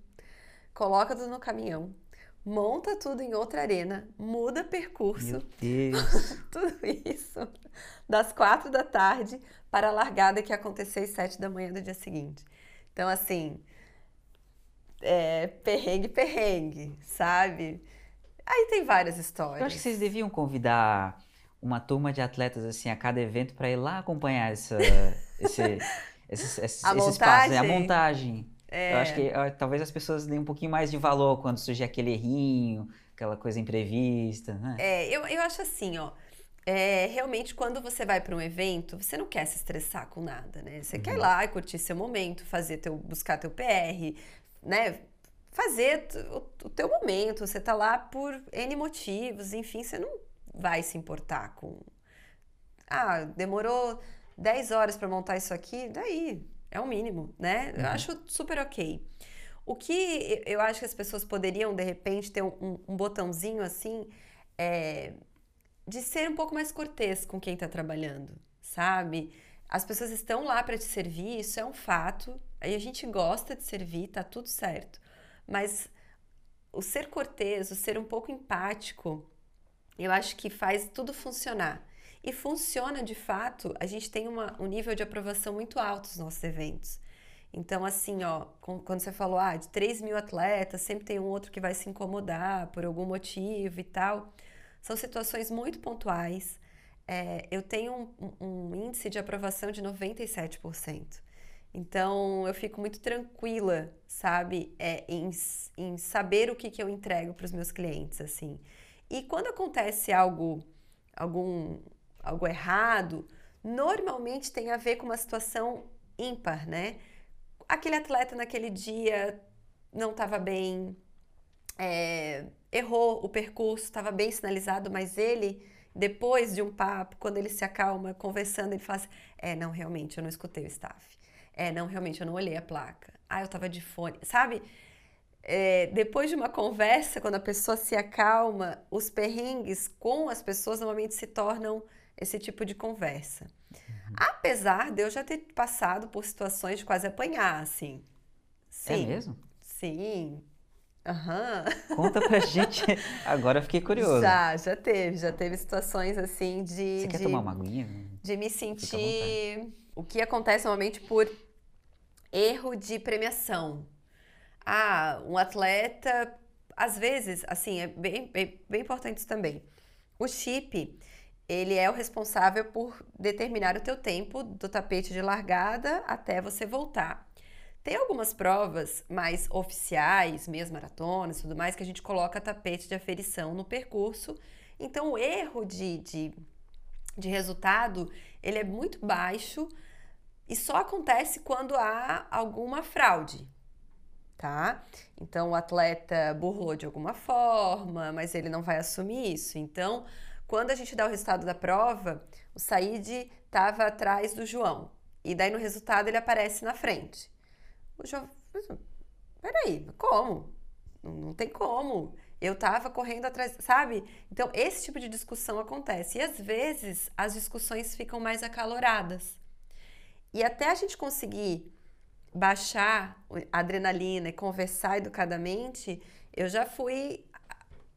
coloca tudo no caminhão, monta tudo em outra arena, muda percurso. Meu Deus! tudo isso das quatro da tarde para a largada que ia acontecer às sete da manhã do dia seguinte. Então, assim, é, perrengue, perrengue, sabe? Aí tem várias histórias. Eu acho que vocês deviam convidar uma turma de atletas assim a cada evento para ir lá acompanhar essa, esse, esse, esse, esse espaço, né? a montagem. É. Eu acho que ó, talvez as pessoas deem um pouquinho mais de valor quando surgir aquele errinho, aquela coisa imprevista, né? É, eu, eu acho assim, ó. É, realmente, quando você vai para um evento, você não quer se estressar com nada, né? Você uhum. quer ir lá e curtir seu momento, fazer teu, buscar teu PR, né? Fazer o, o teu momento. Você tá lá por N motivos, enfim, você não vai se importar com. Ah, demorou 10 horas para montar isso aqui, daí é o mínimo, né? Uhum. Eu acho super ok. O que eu acho que as pessoas poderiam, de repente, ter um, um botãozinho assim, é, de ser um pouco mais cortês com quem está trabalhando, sabe? As pessoas estão lá para te servir, isso é um fato. Aí a gente gosta de servir, tá tudo certo. Mas o ser cortês, o ser um pouco empático, eu acho que faz tudo funcionar. E funciona de fato, a gente tem uma, um nível de aprovação muito alto nos nossos eventos. Então, assim, ó, quando você falou, ah, de 3 mil atletas, sempre tem um outro que vai se incomodar por algum motivo e tal. São situações muito pontuais. É, eu tenho um, um, índice de aprovação de 97%. Então, eu fico muito tranquila, sabe, é, em, em saber o que, que eu entrego para os meus clientes, assim. E quando acontece algo, algum, algo errado, normalmente tem a ver com uma situação ímpar, né? Aquele atleta naquele dia não estava bem, é, errou o percurso, estava bem sinalizado, mas ele, depois de um papo, quando ele se acalma, conversando, ele fala assim, é, não, realmente, eu não escutei o staff. É, não, realmente, eu não olhei a placa. Ah, eu estava de fone. Sabe, é, depois de uma conversa, quando a pessoa se acalma, os perrengues com as pessoas normalmente se tornam esse tipo de conversa. Uhum. Apesar de eu já ter passado por situações de quase apanhar, assim. É Sim. É mesmo? Sim, Aham. Conta pra gente. Agora fiquei curioso. Já, já teve. Já teve situações assim de. Você de, quer tomar uma aguinha? De me sentir. O que acontece normalmente por erro de premiação. Ah, um atleta. Às vezes, assim, é bem, bem, bem importante isso também. O chip, ele é o responsável por determinar o teu tempo do tapete de largada até você voltar. Tem algumas provas mais oficiais, meias maratonas e tudo mais, que a gente coloca tapete de aferição no percurso. Então, o erro de, de, de resultado, ele é muito baixo e só acontece quando há alguma fraude, tá? Então, o atleta burlou de alguma forma, mas ele não vai assumir isso. Então, quando a gente dá o resultado da prova, o Said estava atrás do João. E daí, no resultado, ele aparece na frente. O jovem, peraí, como? Não, tem como. Eu tava correndo atrás, sabe? Então, esse tipo de discussão acontece. E às vezes as discussões ficam mais acaloradas. E até a gente conseguir baixar a adrenalina e conversar educadamente, eu já fui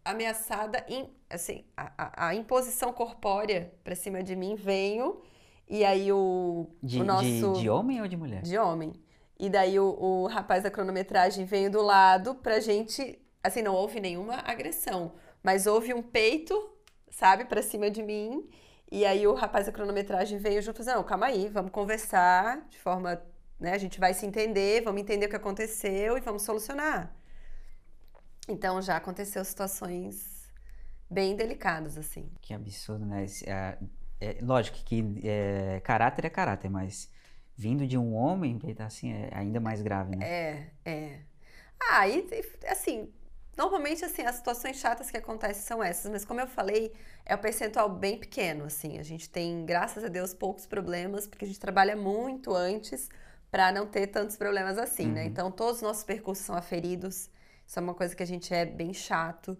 ameaçada em, assim, a, a, imposição corpórea para cima de mim veio e aí o, de, o nosso de, de homem ou de mulher? De homem. E daí o, o rapaz da cronometragem veio do lado pra gente. Assim, não houve nenhuma agressão, mas houve um peito, sabe, pra cima de mim. E aí o rapaz da cronometragem veio junto e falou: não, calma aí, vamos conversar de forma. Né, a gente vai se entender, vamos entender o que aconteceu e vamos solucionar. Então já aconteceu situações bem delicadas, assim. Que absurdo, né? É, é, lógico que é, caráter é caráter, mas vindo de um homem, tá assim, é ainda mais grave, né? É, é. Ah, e assim, normalmente assim, as situações chatas que acontecem são essas, mas como eu falei, é um percentual bem pequeno, assim. A gente tem, graças a Deus, poucos problemas, porque a gente trabalha muito antes para não ter tantos problemas assim, né? uhum. né? Então, todos os nossos percursos são aferidos. Isso é uma coisa que a gente é bem chato.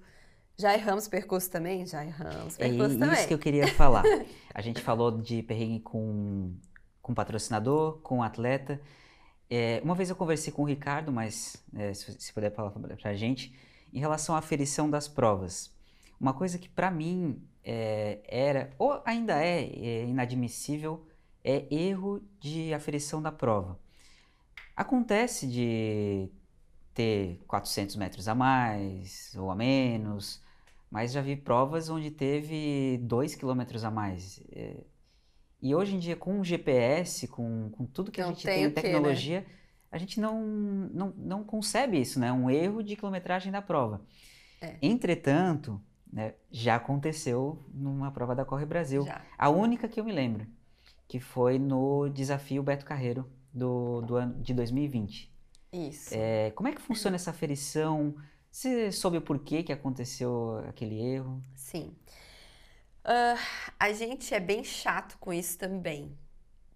Já erramos percurso também? Já erramos percurso é também. isso que eu queria falar. A gente falou de perrengue com com patrocinador, com atleta. É, uma vez eu conversei com o Ricardo, mas é, se, se, puder falar para a gente, em relação à aferição das provas. Uma coisa que para mim é, era, ou ainda é, é, inadmissível, é erro de aferição da prova. Acontece de ter 400 metros a mais ou a menos, mas já vi provas onde teve 2 quilômetros a mais. É, e hoje em dia, com o GPS, com, com tudo que não a gente tem, tem em tecnologia, né? a gente não, não, não concebe isso, né? Um erro de quilometragem da prova. É. Entretanto, né, já aconteceu numa prova da Corre Brasil. Já. A única que eu me lembro, que foi no desafio Beto Carreiro do, do ano de 2020. Isso. É, como é que funciona essa aferição? Você soube o porquê que aconteceu aquele erro? Sim. Uh, a gente é bem chato com isso também.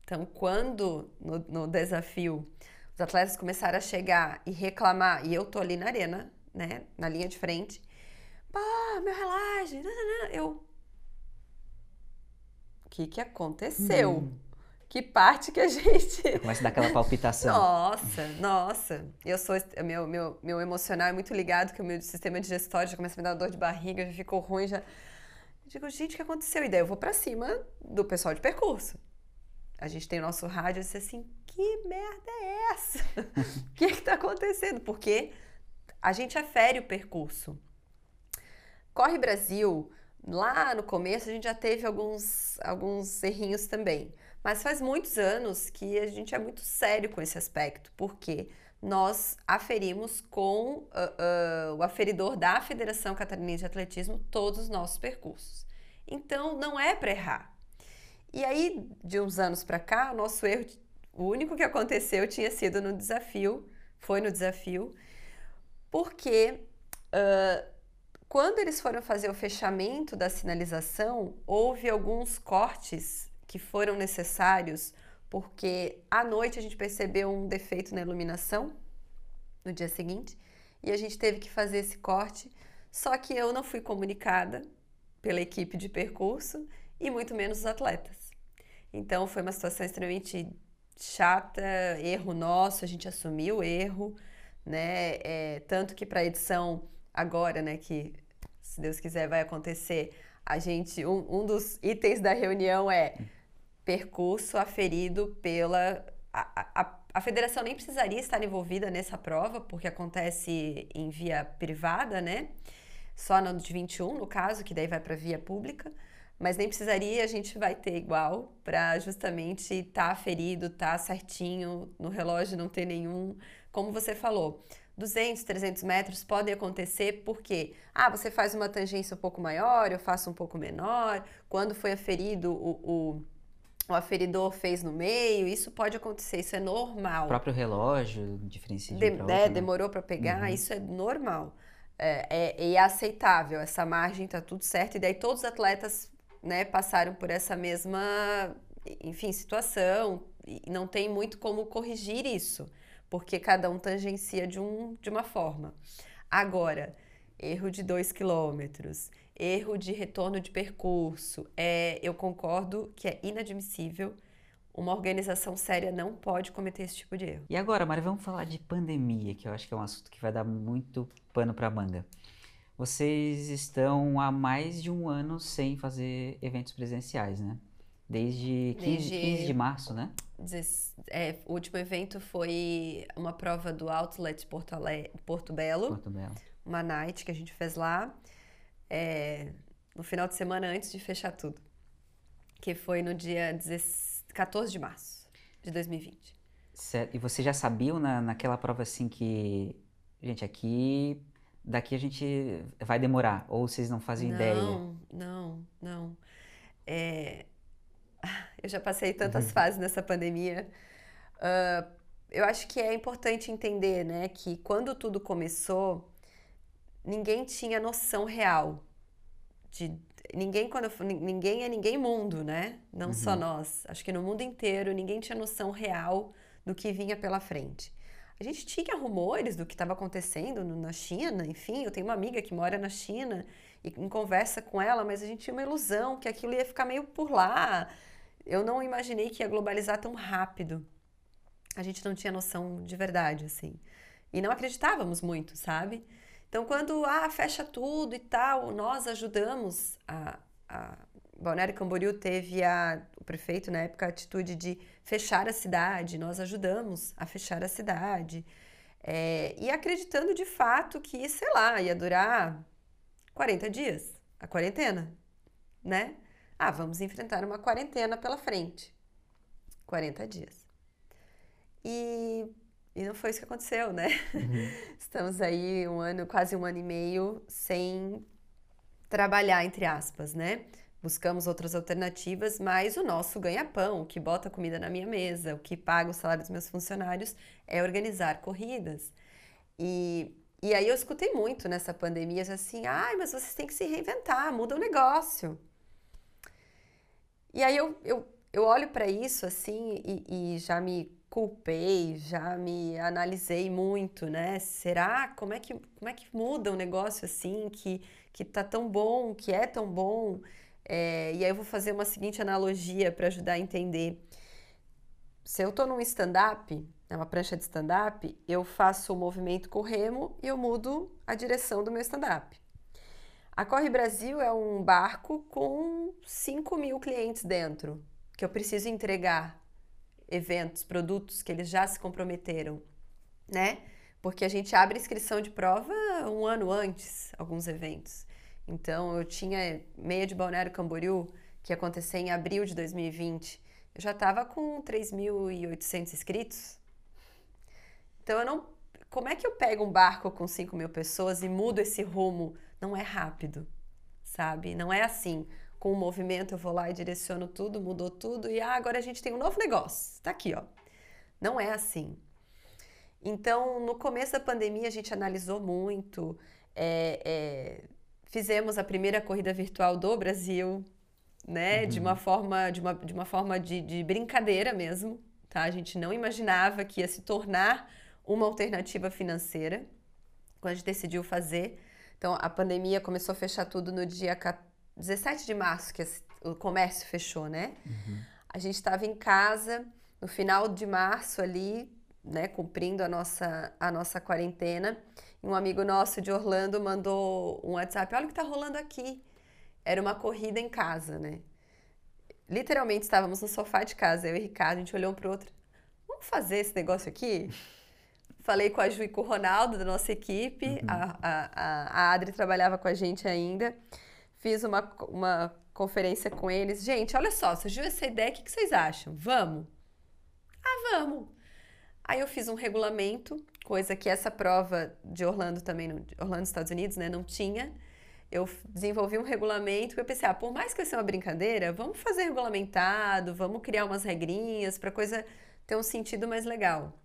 Então, quando no, no, desafio os atletas começaram a chegar e reclamar, e eu tô ali na arena, né, na linha de frente, pá, meu relógio, eu. O que que aconteceu? Hum. Que parte que a gente. Começa a dar aquela palpitação. Nossa, nossa. Eu sou. Meu, meu, meu emocional é muito ligado, que o meu sistema digestório já começa a me dar dor de barriga, já ficou ruim, já eu digo, gente, o que aconteceu? E daí eu vou para cima do pessoal de percurso. A gente tem o nosso rádio e disse assim, que merda é essa? O que está acontecendo? Porque a gente afere o percurso. Corre Brasil, lá no começo a gente já teve alguns, alguns errinhos também. Mas faz muitos anos que a gente é muito sério com esse aspecto. Porque nós aferimos com uh, uh, o aferidor da Federação Catarinense de Atletismo todos os nossos percursos. Então, não é para errar. E aí, de uns anos para cá, o nosso erro, o único que aconteceu tinha sido no desafio, foi no desafio, porque uh, quando eles foram fazer o fechamento da sinalização, houve alguns cortes que foram necessários porque à noite a gente percebeu um defeito na iluminação no dia seguinte e a gente teve que fazer esse corte. Só que eu não fui comunicada pela equipe de percurso e muito menos os atletas. Então foi uma situação extremamente chata, erro nosso, a gente assumiu o erro, né? É, tanto que para a edição agora, né, que se Deus quiser vai acontecer, a gente um, um dos itens da reunião é percurso aferido pela. A, a, a federação nem precisaria estar envolvida nessa prova, porque acontece em via privada, né? Só no de 21, no caso, que daí vai para via pública. Mas nem precisaria, a gente vai ter igual para justamente estar tá aferido, estar tá certinho, no relógio não ter nenhum. Como você falou, 200, 300 metros podem acontecer porque, ah, você faz uma tangência um pouco maior, eu faço um pouco menor. Quando foi aferido o, o o aferidor fez no meio, isso pode acontecer, isso é normal. O próprio relógio diferencia de, de outro, é, né? demorou para pegar, uhum. isso é normal. É, é, é, aceitável, essa margem tá tudo certo, e daí todos os atletas né, passaram por essa mesma, enfim, situação, e não tem muito como corrigir isso, porque cada um tangencia de, um, de uma forma. Agora, erro de dois quilômetros, erro de retorno de percurso. É, eu concordo que é inadmissível. Uma organização séria não pode cometer esse tipo de erro. E agora, Mari, vamos falar de pandemia, que eu acho que é um assunto que vai dar muito pano para manga. Vocês estão há mais de um ano sem fazer eventos presenciais, né? Desde 15, Desde... 15 de março, né? É, o último evento foi uma prova do Outlet Porto, Ale... Porto Belo. Porto Belo. Uma night que a gente fez lá é, no final de semana antes de fechar tudo, que foi no dia 14 de março de 2020. Certo. E você já sabia na, naquela prova assim que, gente, aqui, daqui a gente vai demorar, ou vocês não fazem não, ideia? Não, não, não. É, eu já passei tantas uhum. fases nessa pandemia. Uh, eu acho que é importante entender, né, que quando tudo começou, ninguém tinha noção real de ninguém quando eu, ninguém é ninguém mundo, né? Não uhum. só nós. Acho que no mundo inteiro ninguém tinha noção real do que vinha pela frente. A gente tinha rumores do que estava acontecendo na China, enfim, eu tenho uma amiga que mora na China e em conversa com ela, mas a gente tinha uma ilusão que aquilo ia ficar meio por lá. Eu não imaginei que ia globalizar tão rápido. A gente não tinha noção de verdade, assim. E não acreditávamos muito, sabe? Então, quando ah, fecha tudo e tal, nós ajudamos a, a Balneário Camboriú teve a, o prefeito na época a atitude de fechar a cidade, nós ajudamos a fechar a cidade. É, e acreditando de fato que, sei lá, ia durar 40 dias, a quarentena, né? Ah, vamos enfrentar uma quarentena pela frente. 40 dias. E, e não foi isso que aconteceu, né? Uhum. Estamos aí um ano, quase um ano e meio sem trabalhar, entre aspas, né? Buscamos outras alternativas, mas o nosso ganha-pão, o que bota comida na minha mesa, o que paga o salário dos meus funcionários, é organizar corridas. E, e aí eu escutei muito nessa pandemia, assim, ai, mas vocês têm que se reinventar, muda o negócio. E aí eu, eu, eu olho para isso, assim, e, e já me culpei, já me analisei muito, né? Será? Como é que, como é que muda um negócio assim, que, que tá tão bom, que é tão bom? É, e aí eu vou fazer uma seguinte analogia para ajudar a entender. Se eu estou num stand-up, é uma prancha de stand-up, eu faço o movimento com o remo e eu mudo a direção do meu stand-up. A Corre Brasil é um barco com 5 mil clientes dentro, que eu preciso entregar eventos, produtos que eles já se comprometeram, né? Porque a gente abre inscrição de prova um ano antes, alguns eventos. Então, eu tinha meia de Balneário Camboriú, que ia acontecer em abril de 2020. Eu já estava com 3.800 inscritos. Então, eu não. Como é que eu pego um barco com 5 mil pessoas e mudo esse rumo? Não é rápido, sabe? Não é assim. Com o movimento, eu vou lá e direciono tudo, mudou tudo e ah, agora a gente tem um novo negócio. Está aqui, ó. Não é assim. Então, no começo da pandemia, a gente analisou muito. É, é, Fizemos a primeira corrida virtual do Brasil, né? Uhum. De uma forma, de uma, de uma forma de, de brincadeira mesmo, tá? A gente não imaginava que ia se tornar uma alternativa financeira quando a gente decidiu fazer. Então, a pandemia começou a fechar tudo no dia 17 de março, que o comércio fechou, né? Uhum. A gente estava em casa no final de março ali, né, cumprindo a nossa, a nossa quarentena um amigo nosso de Orlando mandou um WhatsApp: olha o que está rolando aqui. Era uma corrida em casa, né? Literalmente estávamos no sofá de casa, eu e Ricardo, a gente olhou um para o outro: vamos fazer esse negócio aqui? Falei com a Ju e com o Ronaldo da nossa equipe, uhum. a, a, a Adri trabalhava com a gente ainda. Fiz uma, uma conferência com eles. Gente, olha só, surgiu essa ideia, o que vocês acham? Vamos? Ah, vamos! Aí eu fiz um regulamento, coisa que essa prova de Orlando também, Orlando, Estados Unidos, né, não tinha. Eu desenvolvi um regulamento eu pensei, ah, por mais que seja uma brincadeira, vamos fazer regulamentado, vamos criar umas regrinhas para coisa ter um sentido mais legal.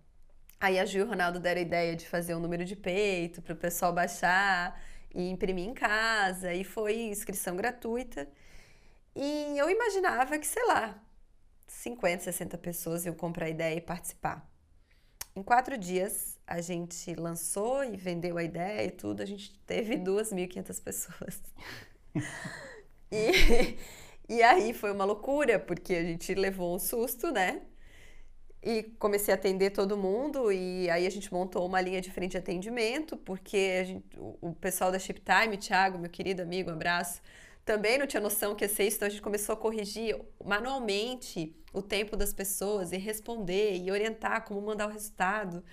Aí a Gil e o Ronaldo deram a ideia de fazer um número de peito para o pessoal baixar e imprimir em casa, e foi inscrição gratuita. E eu imaginava que, sei lá, 50, 60 pessoas iam comprar a ideia e participar. Em quatro dias, a gente lançou e vendeu a ideia e tudo, a gente teve 2.500 pessoas. e, e aí foi uma loucura, porque a gente levou um susto, né? E comecei a atender todo mundo, e aí a gente montou uma linha diferente de atendimento, porque gente, o, pessoal da Shiptime, Thiago, meu querido amigo, um abraço, também não tinha noção que ia ser isso, então a gente começou a corrigir manualmente o tempo das pessoas e responder e orientar como mandar o resultado.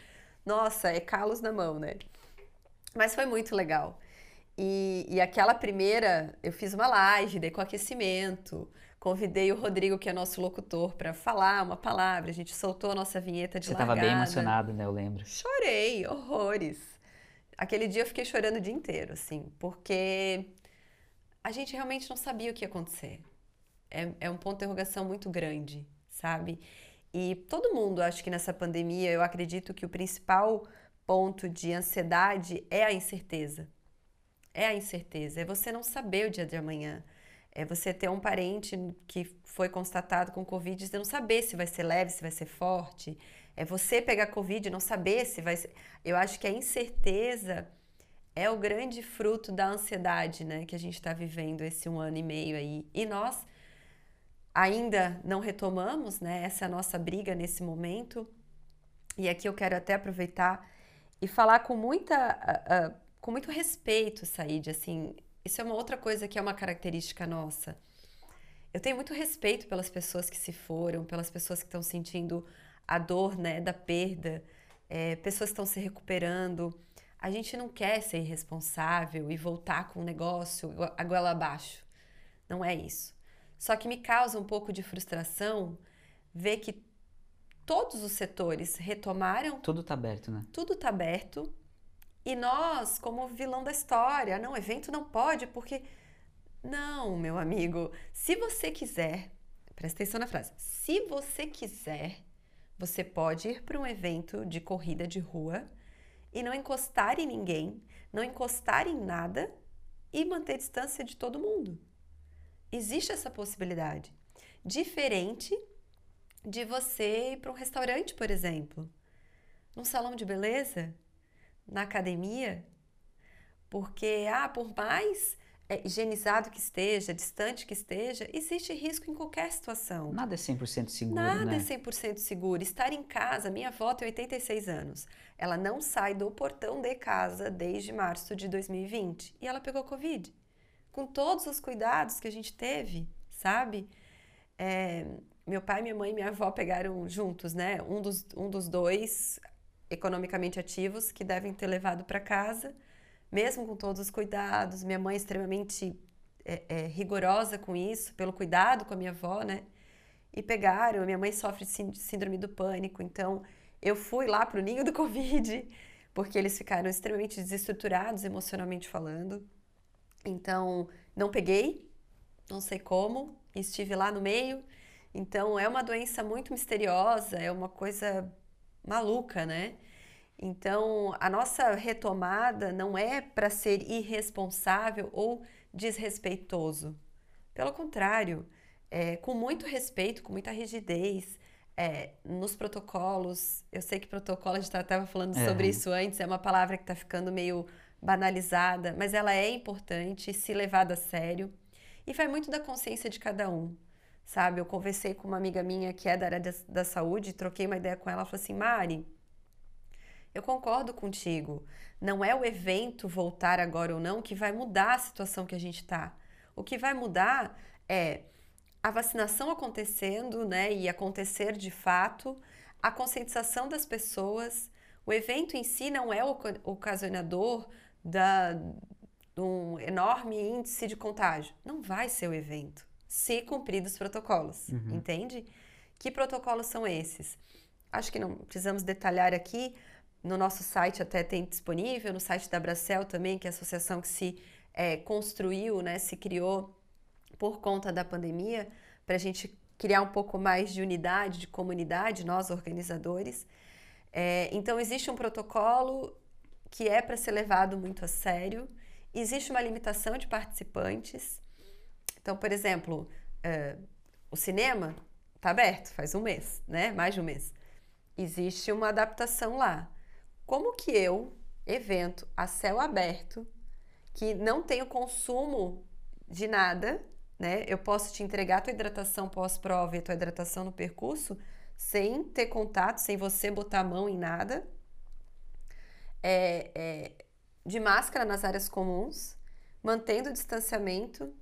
Nossa, é calos na mão, né? Mas foi muito legal. E, e aquela primeira, eu fiz uma live, dei com aquecimento, convidei o Rodrigo, que é nosso locutor, para falar uma palavra. A gente soltou a nossa vinheta de Você largada. Você estava bem emocionado, né? Eu lembro. Chorei, horrores. Aquele dia eu fiquei chorando o dia inteiro, assim, porque a gente realmente não sabia o que ia acontecer. É, é um ponto de interrogação muito grande, sabe? E todo mundo, acho que nessa pandemia, eu acredito que o principal ponto de ansiedade é a incerteza. É a incerteza, é você não saber o dia de amanhã. É você ter um parente que foi constatado com Covid e não saber se vai ser leve, se vai ser forte. É você pegar Covid e não saber se vai ser. Eu acho que a incerteza é o grande fruto da ansiedade, né, que a gente está vivendo esse um ano e meio aí. E nós ainda não retomamos, né? Essa é a nossa briga nesse momento. E aqui eu quero até aproveitar e falar com muita, uh, uh, com muito respeito, Said, assim, isso é uma outra coisa que é uma característica nossa. Eu tenho muito respeito pelas pessoas que se foram, pelas pessoas que estão sentindo a dor, né, da perda é, pessoas estão se recuperando. A gente não quer ser irresponsável e voltar com o negócio a goela abaixo. Não é isso. Só que me causa um pouco de frustração ver que todos os setores retomaram. Tudo está aberto, né? Tudo está aberto. E nós, como vilão da história, não, evento não pode, porque. Não, meu amigo. Se você quiser, presta atenção na frase. Se você quiser, você pode ir para um evento de corrida de rua e não encostar em ninguém, não encostar em nada e manter distância de todo mundo. Existe essa possibilidade. Diferente de você ir para um restaurante, por exemplo, num salão de beleza, na academia, porque, ah, por mais é, higienizado que esteja, distante que esteja, existe risco em qualquer situação. Nada é 100% seguro, Nada né? é 100% seguro. Estar em casa, minha avó tem 86 anos. Ela não sai do portão de casa desde março de 2020 e ela pegou Covid. Com todos os cuidados que a gente teve, sabe? É, meu pai, minha mãe e minha avó pegaram juntos, né? Um dos, um dos dois economicamente ativos que devem ter levado para casa mesmo com todos os cuidados, minha mãe extremamente é, é, rigorosa com isso, pelo cuidado com a minha avó, né? E pegaram, minha mãe sofre de síndrome do pânico, então eu fui lá para o ninho do Covid, porque eles ficaram extremamente desestruturados emocionalmente falando. Então, não peguei, não sei como, estive lá no meio. Então, é uma doença muito misteriosa, é uma coisa maluca, né? Então, a nossa retomada não é para ser irresponsável ou desrespeitoso. Pelo contrário, é, com muito respeito, com muita rigidez, é, nos protocolos. Eu sei que protocolo, a gente estava falando é. sobre isso antes, é uma palavra que está ficando meio banalizada, mas ela é importante se levada a sério. E vai muito da consciência de cada um, sabe? Eu conversei com uma amiga minha que é da área da, saúde, troquei uma ideia com ela, ela falou assim, Mari, eu concordo contigo. Não é o evento voltar agora ou não que vai mudar a situação que a gente está. O que vai mudar é a vacinação acontecendo, né, e acontecer de fato, a conscientização das pessoas. O evento em si não é o ocasionador da, de um enorme índice de contágio. Não vai ser o evento, se cumpridos os protocolos, uhum. entende? Que protocolos são esses? Acho que não precisamos detalhar aqui, no nosso site até tem disponível, no site da Bracel também, que é a associação que se é, construiu, né, se criou por conta da pandemia, para a gente criar um pouco mais de unidade, de comunidade, nós organizadores. É, então, existe um protocolo que é para ser levado muito a sério, existe uma limitação de participantes. Então, por exemplo, é, o cinema está aberto faz um mês, né? Mais de um mês. Existe uma adaptação lá. Como que eu, evento a céu aberto, que não tenho consumo de nada, né? Eu posso te entregar a tua hidratação pós-prova e a tua hidratação no percurso sem ter contato, sem você botar a mão em nada. É, é, de máscara nas áreas comuns, mantendo o distanciamento.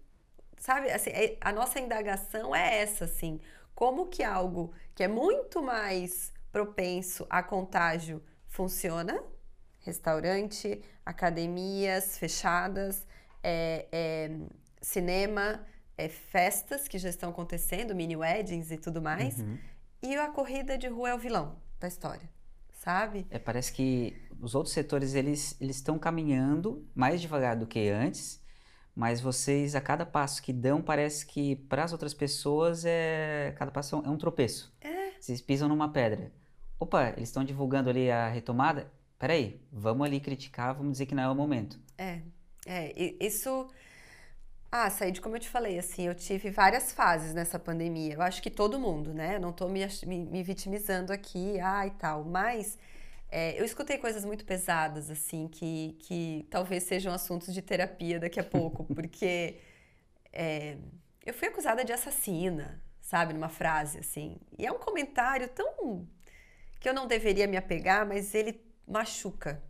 Sabe, assim, é, a nossa indagação é essa, assim. Como que algo que é muito mais propenso a contágio funciona. Restaurante, academias fechadas, é, é, cinema, é, festas que já estão acontecendo, mini weddings e tudo mais. Uhum. E a corrida de rua é o vilão da história, sabe? É, parece que os outros setores eles eles estão caminhando mais devagar do que antes, mas vocês a cada passo que dão parece que para as outras pessoas é cada passo é um tropeço. É. Vocês pisam numa pedra opa, eles estão divulgando ali a retomada, peraí, vamos ali criticar, vamos dizer que não é o momento. É, é, isso... Ah, Said, como eu te falei, assim, eu tive várias fases nessa pandemia. Eu acho que todo mundo, né? Não estou me, me, me, vitimizando aqui, ah, e tal. Mas é, eu escutei coisas muito pesadas, assim, que, que talvez sejam assuntos de terapia daqui a pouco, porque é, eu fui acusada de assassina, sabe? Numa frase, assim. E é um comentário tão que eu não deveria me apegar, mas ele machuca.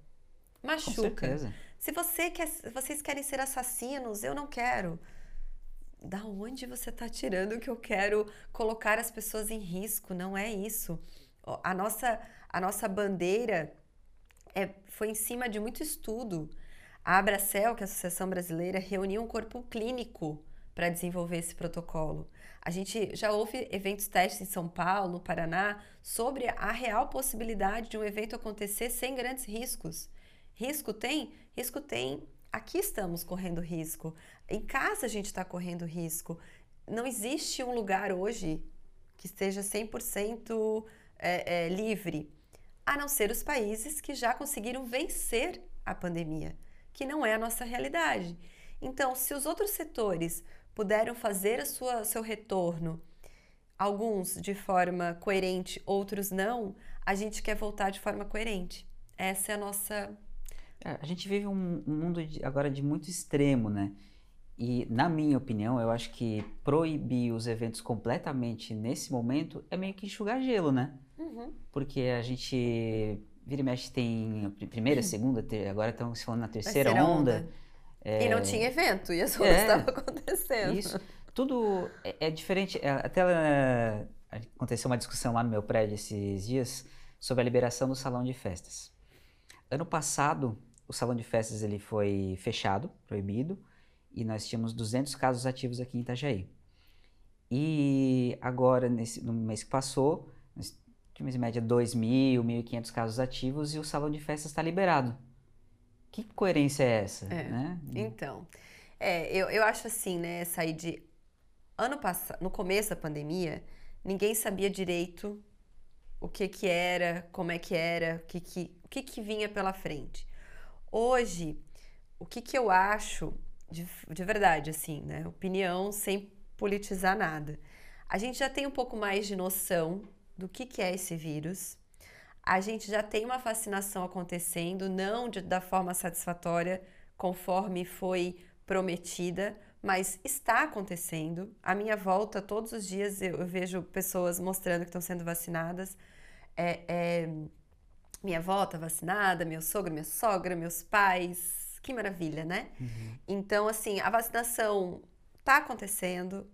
Machuca. Se você quer, vocês querem ser assassinos, eu não quero. Da onde você está tirando que eu quero colocar as pessoas em risco? Não é isso. A nossa, a nossa bandeira é, foi em cima de muito estudo. A Abracel, que é a Associação Brasileira, reuniu um corpo clínico para desenvolver esse protocolo. A gente já houve eventos testes em São Paulo, no Paraná, sobre a real possibilidade de um evento acontecer sem grandes riscos. Risco tem? Risco tem. Aqui estamos correndo risco. Em casa a gente está correndo risco. Não existe um lugar hoje que esteja 100% é, é, livre, a não ser os países que já conseguiram vencer a pandemia, que não é a nossa realidade. Então, se os outros setores puderam fazer a sua, seu retorno, alguns de forma coerente, outros não, a gente quer voltar de forma coerente. Essa é a nossa. É, a gente vive um, mundo de, agora de muito extremo, né? E, na minha opinião, eu acho que proibir os eventos completamente nesse momento é meio que enxugar gelo, né? Uhum. Porque a gente vira e mexe tem primeira, segunda, ter, agora estão se falando na terceira, terceira onda. onda. É... E não tinha evento, e as ondas é, estavam acontecendo. Isso. Tudo é, é diferente. É, até ela, aconteceu uma discussão lá no meu prédio esses dias sobre a liberação do salão de festas. Ano passado, o salão de festas ele foi fechado, proibido e nós tínhamos 200 casos ativos aqui em Itajaí. E agora, nesse, no mês que passou, nós tínhamos em média 2.000, 1.500 casos ativos e o salão de festas está liberado. Que coerência é essa? É. Né? Então, é, eu, eu acho assim, né, sair de... Ano passado, no começo da pandemia, ninguém sabia direito o que que era, como é que era, o que que, o que, que vinha pela frente. Hoje, o que que eu acho de, de verdade, assim, né? Opinião sem politizar nada. A gente já tem um pouco mais de noção do que, que é esse vírus. A gente já tem uma vacinação acontecendo, não de, da forma satisfatória, conforme foi prometida, mas está acontecendo. A minha volta, todos os dias, eu, eu vejo pessoas mostrando que estão sendo vacinadas. É, é, minha avó está vacinada, meu sogro, minha sogra, meus pais, que maravilha, né? Uhum. Então, assim, a vacinação está acontecendo,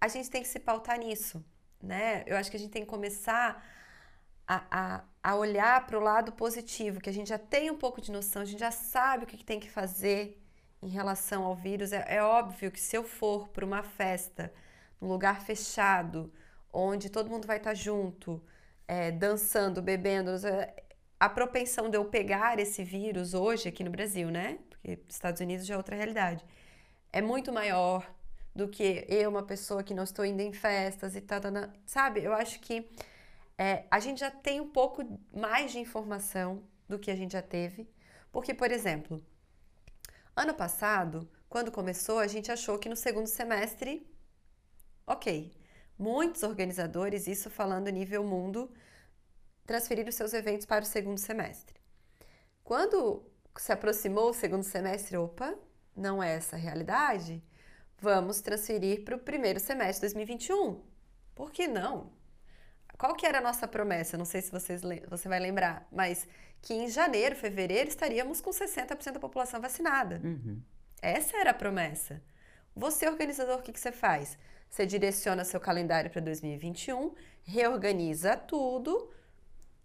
a gente tem que se pautar nisso, né? Eu acho que a gente tem que começar a, a, a olhar para o lado positivo, que a gente já tem um pouco de noção, a gente já sabe o que, que tem que fazer em relação ao vírus. É, é óbvio que se eu for para uma festa, num lugar fechado, onde todo mundo vai estar tá junto, é, dançando, bebendo, a propensão de eu pegar esse vírus hoje aqui no Brasil, né? Porque Estados Unidos já é outra realidade, é muito maior do que eu, uma pessoa que não estou indo em festas e tal, sabe? Eu acho que é, a gente já tem um pouco mais de informação do que a gente já teve, porque, por exemplo, ano passado, quando começou, a gente achou que no segundo semestre, ok, muitos organizadores, isso falando nível mundo, transferiram seus eventos para o segundo semestre. Quando se aproximou o segundo semestre, opa, não é essa a realidade, vamos transferir para o primeiro semestre de 2021. Por que não? Qual que era a nossa promessa? Não sei se vocês, você vai lembrar, mas que em janeiro, fevereiro, estaríamos com 60% da população vacinada. Uhum. Essa era a promessa. Você, organizador, o que, que você faz? Você direciona seu calendário para 2021, reorganiza tudo,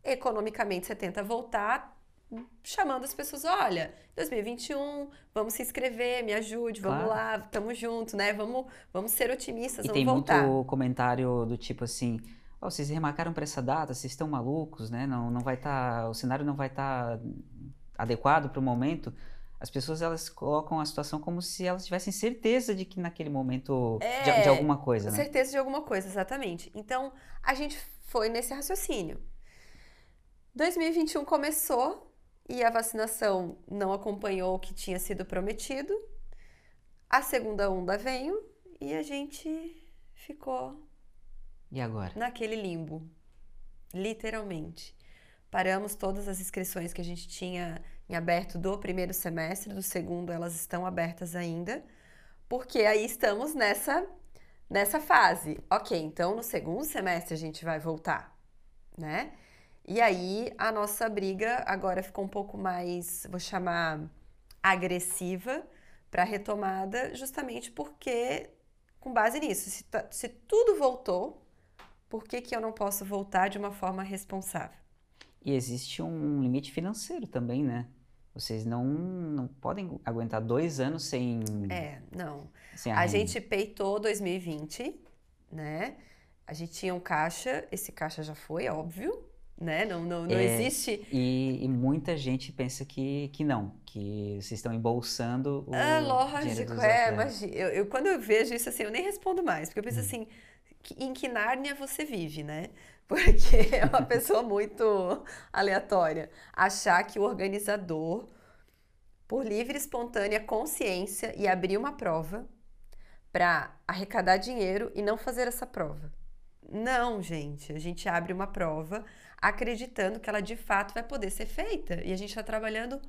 economicamente você tenta voltar, chamando as pessoas, olha, 2021, vamos se inscrever, me ajude, vamos claro. lá, tamo junto, né? Vamos, vamos ser otimistas, e vamos voltar. tem muito comentário do tipo assim, oh, vocês remarcaram para essa data, vocês estão malucos, né? Não, não vai estar, tá, o cenário não vai estar tá adequado para o momento. As pessoas elas colocam a situação como se elas tivessem certeza de que naquele momento é, de, de alguma coisa, né? Certeza de alguma coisa, exatamente. Então a gente foi nesse raciocínio. 2021 começou, e a vacinação não acompanhou o que tinha sido prometido. A segunda onda veio e a gente ficou. E agora? Naquele limbo, literalmente. Paramos todas as inscrições que a gente tinha em aberto do primeiro semestre, do segundo elas estão abertas ainda, porque aí estamos nessa nessa fase. OK, então no segundo semestre a gente vai voltar, né? E aí a nossa briga agora ficou um pouco mais, vou chamar, agressiva para retomada, justamente porque, com base nisso, se, se tudo voltou, por que, que eu não posso voltar de uma forma responsável? E existe um limite financeiro também, né? Vocês não, não podem aguentar dois anos sem. É, não. Sem a renda. gente peitou 2020, né? A gente tinha um caixa, esse caixa já foi, óbvio, né? Não, não, não É, existe. E, e muita gente pensa que, que não, que vocês estão embolsando o Ah, lógico, é, imagina. Eu, eu- quando eu vejo isso assim, eu nem respondo mais, porque eu Hum. penso assim, que- em que Nárnia você vive, né? Porque é uma pessoa muito aleatória. Achar que o organizador, por livre e espontânea consciência, ia abrir uma prova para arrecadar dinheiro e não fazer essa prova. Não, gente, a gente abre uma prova acreditando que ela de fato vai poder ser feita e a gente está trabalhando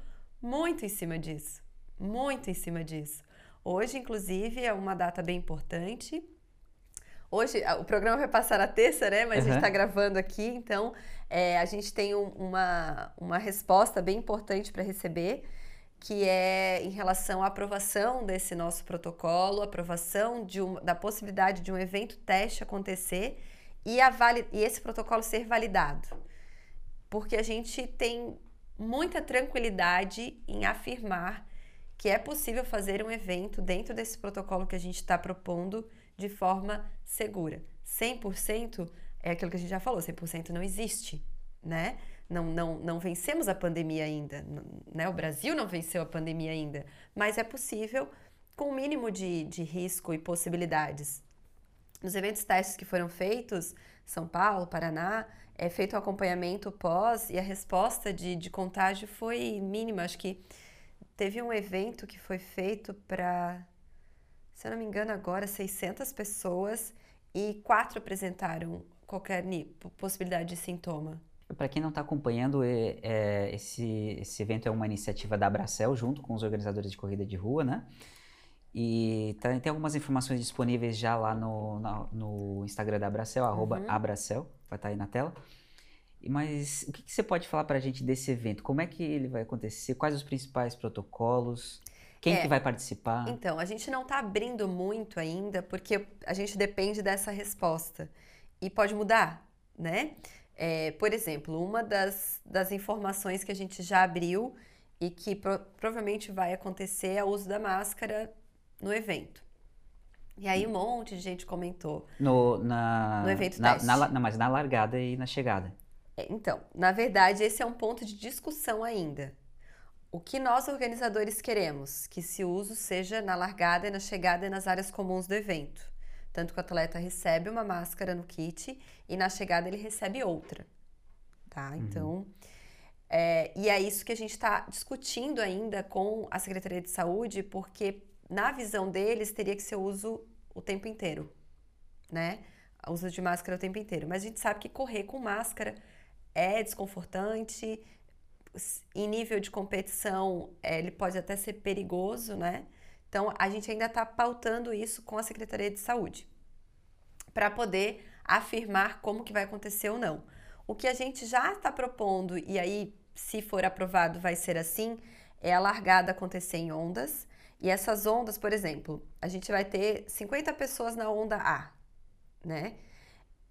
muito em cima disso, muito em cima disso. Hoje, inclusive, é uma data bem importante. Hoje, o programa vai passar na terça, né? Mas a gente está gravando aqui, então é, a gente tem um- uma, uma resposta bem importante para receber, que é em relação à aprovação desse nosso protocolo, aprovação de um- da possibilidade de um evento teste acontecer e, e esse protocolo ser validado. Porque a gente tem muita tranquilidade em afirmar que é possível fazer um evento dentro desse protocolo que a gente está propondo de forma segura. 100% é aquilo que a gente já falou, 100% não existe, né? Não, não, não vencemos a pandemia ainda, né? O Brasil não venceu a pandemia ainda, mas é possível com o mínimo de, de risco e possibilidades. Nos eventos testes que foram feitos, São Paulo, Paraná, é feito o acompanhamento pós e a resposta de, de contágio foi mínima. Acho que teve um evento que foi feito para, se eu não me engano agora, 600 pessoas e quatro apresentaram qualquer possibilidade de sintoma. Para quem não está acompanhando, é- é, esse, esse evento é uma iniciativa da Abracel, junto com os organizadores de corrida de rua, né? E tá- tem algumas informações disponíveis já lá no, na- no Instagram da Abracel, arroba Uhum. Abracel, vai estar aí na tela. Mas o que, que você pode falar para a gente desse evento? Como é que ele vai acontecer? Quais os principais protocolos? Quem É. que vai participar? Então, a gente não está abrindo muito ainda, porque a gente depende dessa resposta. E pode mudar, né? É, por exemplo, uma das, das informações que a gente já abriu e que pro- provavelmente vai acontecer é o uso da máscara no evento. E aí um monte de gente comentou. No, na, No evento na, teste. na não, mas na largada e na chegada. É, Então, na verdade, esse é um ponto de discussão ainda. O que nós organizadores queremos? Que esse uso seja na largada, na chegada e nas áreas comuns do evento. Tanto que o atleta recebe uma máscara no kit e na chegada ele recebe outra. Tá? Então, é, e é isso que a gente está discutindo ainda com a Secretaria de Saúde, porque na visão deles teria que ser uso o tempo inteiro, né? Uso de máscara o tempo inteiro. Mas a gente sabe que correr com máscara é desconfortante, em nível de competição, é, ele pode até ser perigoso, né? Então, a gente ainda está pautando isso com a Secretaria de Saúde, para poder afirmar como que vai acontecer ou não. O que a gente já está propondo, e aí, se for aprovado, vai ser assim, é a largada acontecer em ondas. E essas ondas, por exemplo, a gente vai ter 50 pessoas na onda A, né?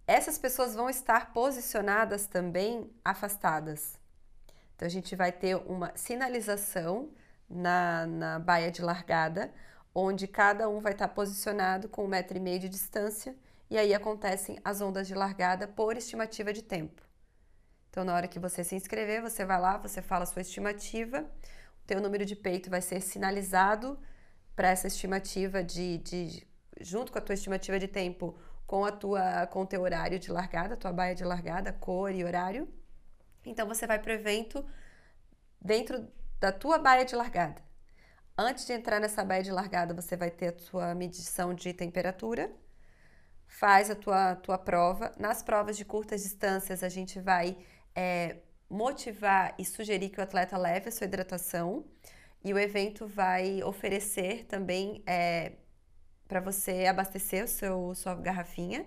Essas pessoas vão estar posicionadas também afastadas. Então, a gente vai ter uma sinalização na, na baia de largada, onde cada um vai estar posicionado com um metro e meio de distância, e aí acontecem as ondas de largada por estimativa de tempo. Então, na hora que você se inscrever, você vai lá, você fala a sua estimativa, teu número de peito vai ser sinalizado para essa estimativa de, de, junto com a tua estimativa de tempo, com a tua com o teu horário de largada, tua baia de largada, cor e horário. Então você vai para o evento dentro da tua baia de largada. Antes de entrar nessa baia de largada, você vai ter a tua medição de temperatura, faz a tua, tua prova. Nas provas de curtas distâncias, a gente vai é, motivar e sugerir que o atleta leve a sua hidratação. E o evento vai oferecer também é, para você abastecer o seu, sua garrafinha.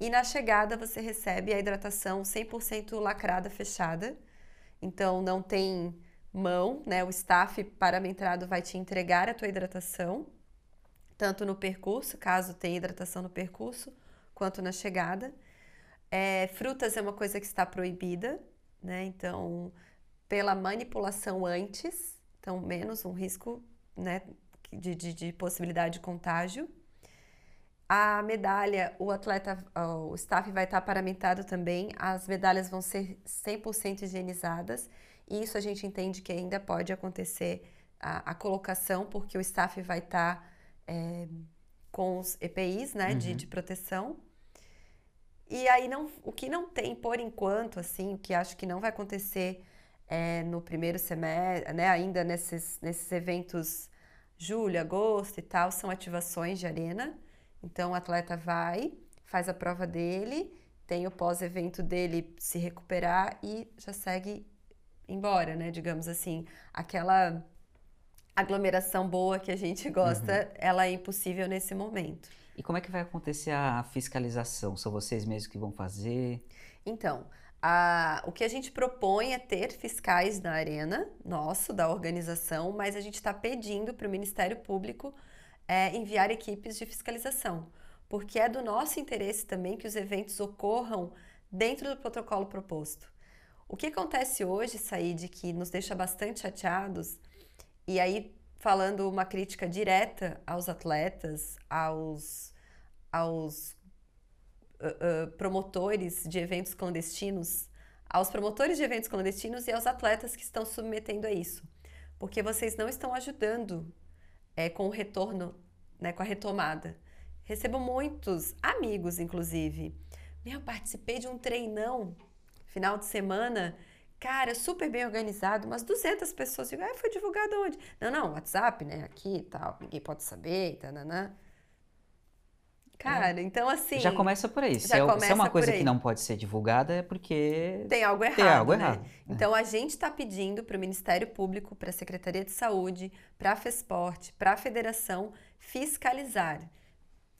E na chegada você recebe a hidratação 100% lacrada, fechada. Então não tem mão, né? O staff parametrado vai te entregar a tua hidratação, tanto no percurso, caso tenha hidratação no percurso, quanto na chegada. É, frutas é uma coisa que está proibida, né? Então, pela manipulação antes, então menos um risco né, de, de, de possibilidade de contágio. A medalha, o atleta, o staff vai estar paramentado também, as medalhas vão ser 100% higienizadas, e isso a gente entende que ainda pode acontecer a, a colocação, porque o staff vai estar é, com os EPIs, né, uhum. de, de proteção. E aí, não, o que não tem por enquanto, assim, o que acho que não vai acontecer é, no primeiro semestre, né, ainda nesses, nesses eventos julho, agosto e tal, são ativações de arena. Então o atleta vai, faz a prova dele, tem o pós-evento dele se recuperar e já segue embora, né? Digamos assim, aquela aglomeração boa que a gente gosta, uhum. ela é impossível nesse momento. E como é que vai acontecer a fiscalização? São vocês mesmos que vão fazer? Então, a, o que a gente propõe é ter fiscais na arena, nosso, da organização, mas a gente está pedindo para o Ministério Público é, enviar equipes de fiscalização, porque é do nosso interesse também que os eventos ocorram dentro do protocolo proposto. O que acontece hoje, Said, que nos deixa bastante chateados, e aí falando uma crítica direta aos atletas, aos, aos uh, uh, promotores de eventos clandestinos, aos promotores de eventos clandestinos e aos atletas que estão submetendo a isso. Porque vocês não estão ajudando é, com o retorno, né, com a retomada. Recebo muitos amigos, inclusive. Meu, participei de um treinão final de semana, cara, super bem organizado, umas 200 pessoas. Digo, ah, foi divulgado onde? Não, não, WhatsApp, né, aqui e tal, ninguém pode saber, tananã. Cara, é. então assim. Já começa por aí. Se é, se é, uma coisa que não pode ser divulgada, é porque. Tem algo errado. Tem algo né? errado. É. Então a gente está pedindo para o Ministério Público, para a Secretaria de Saúde, para a FESPORT, para a Federação fiscalizar.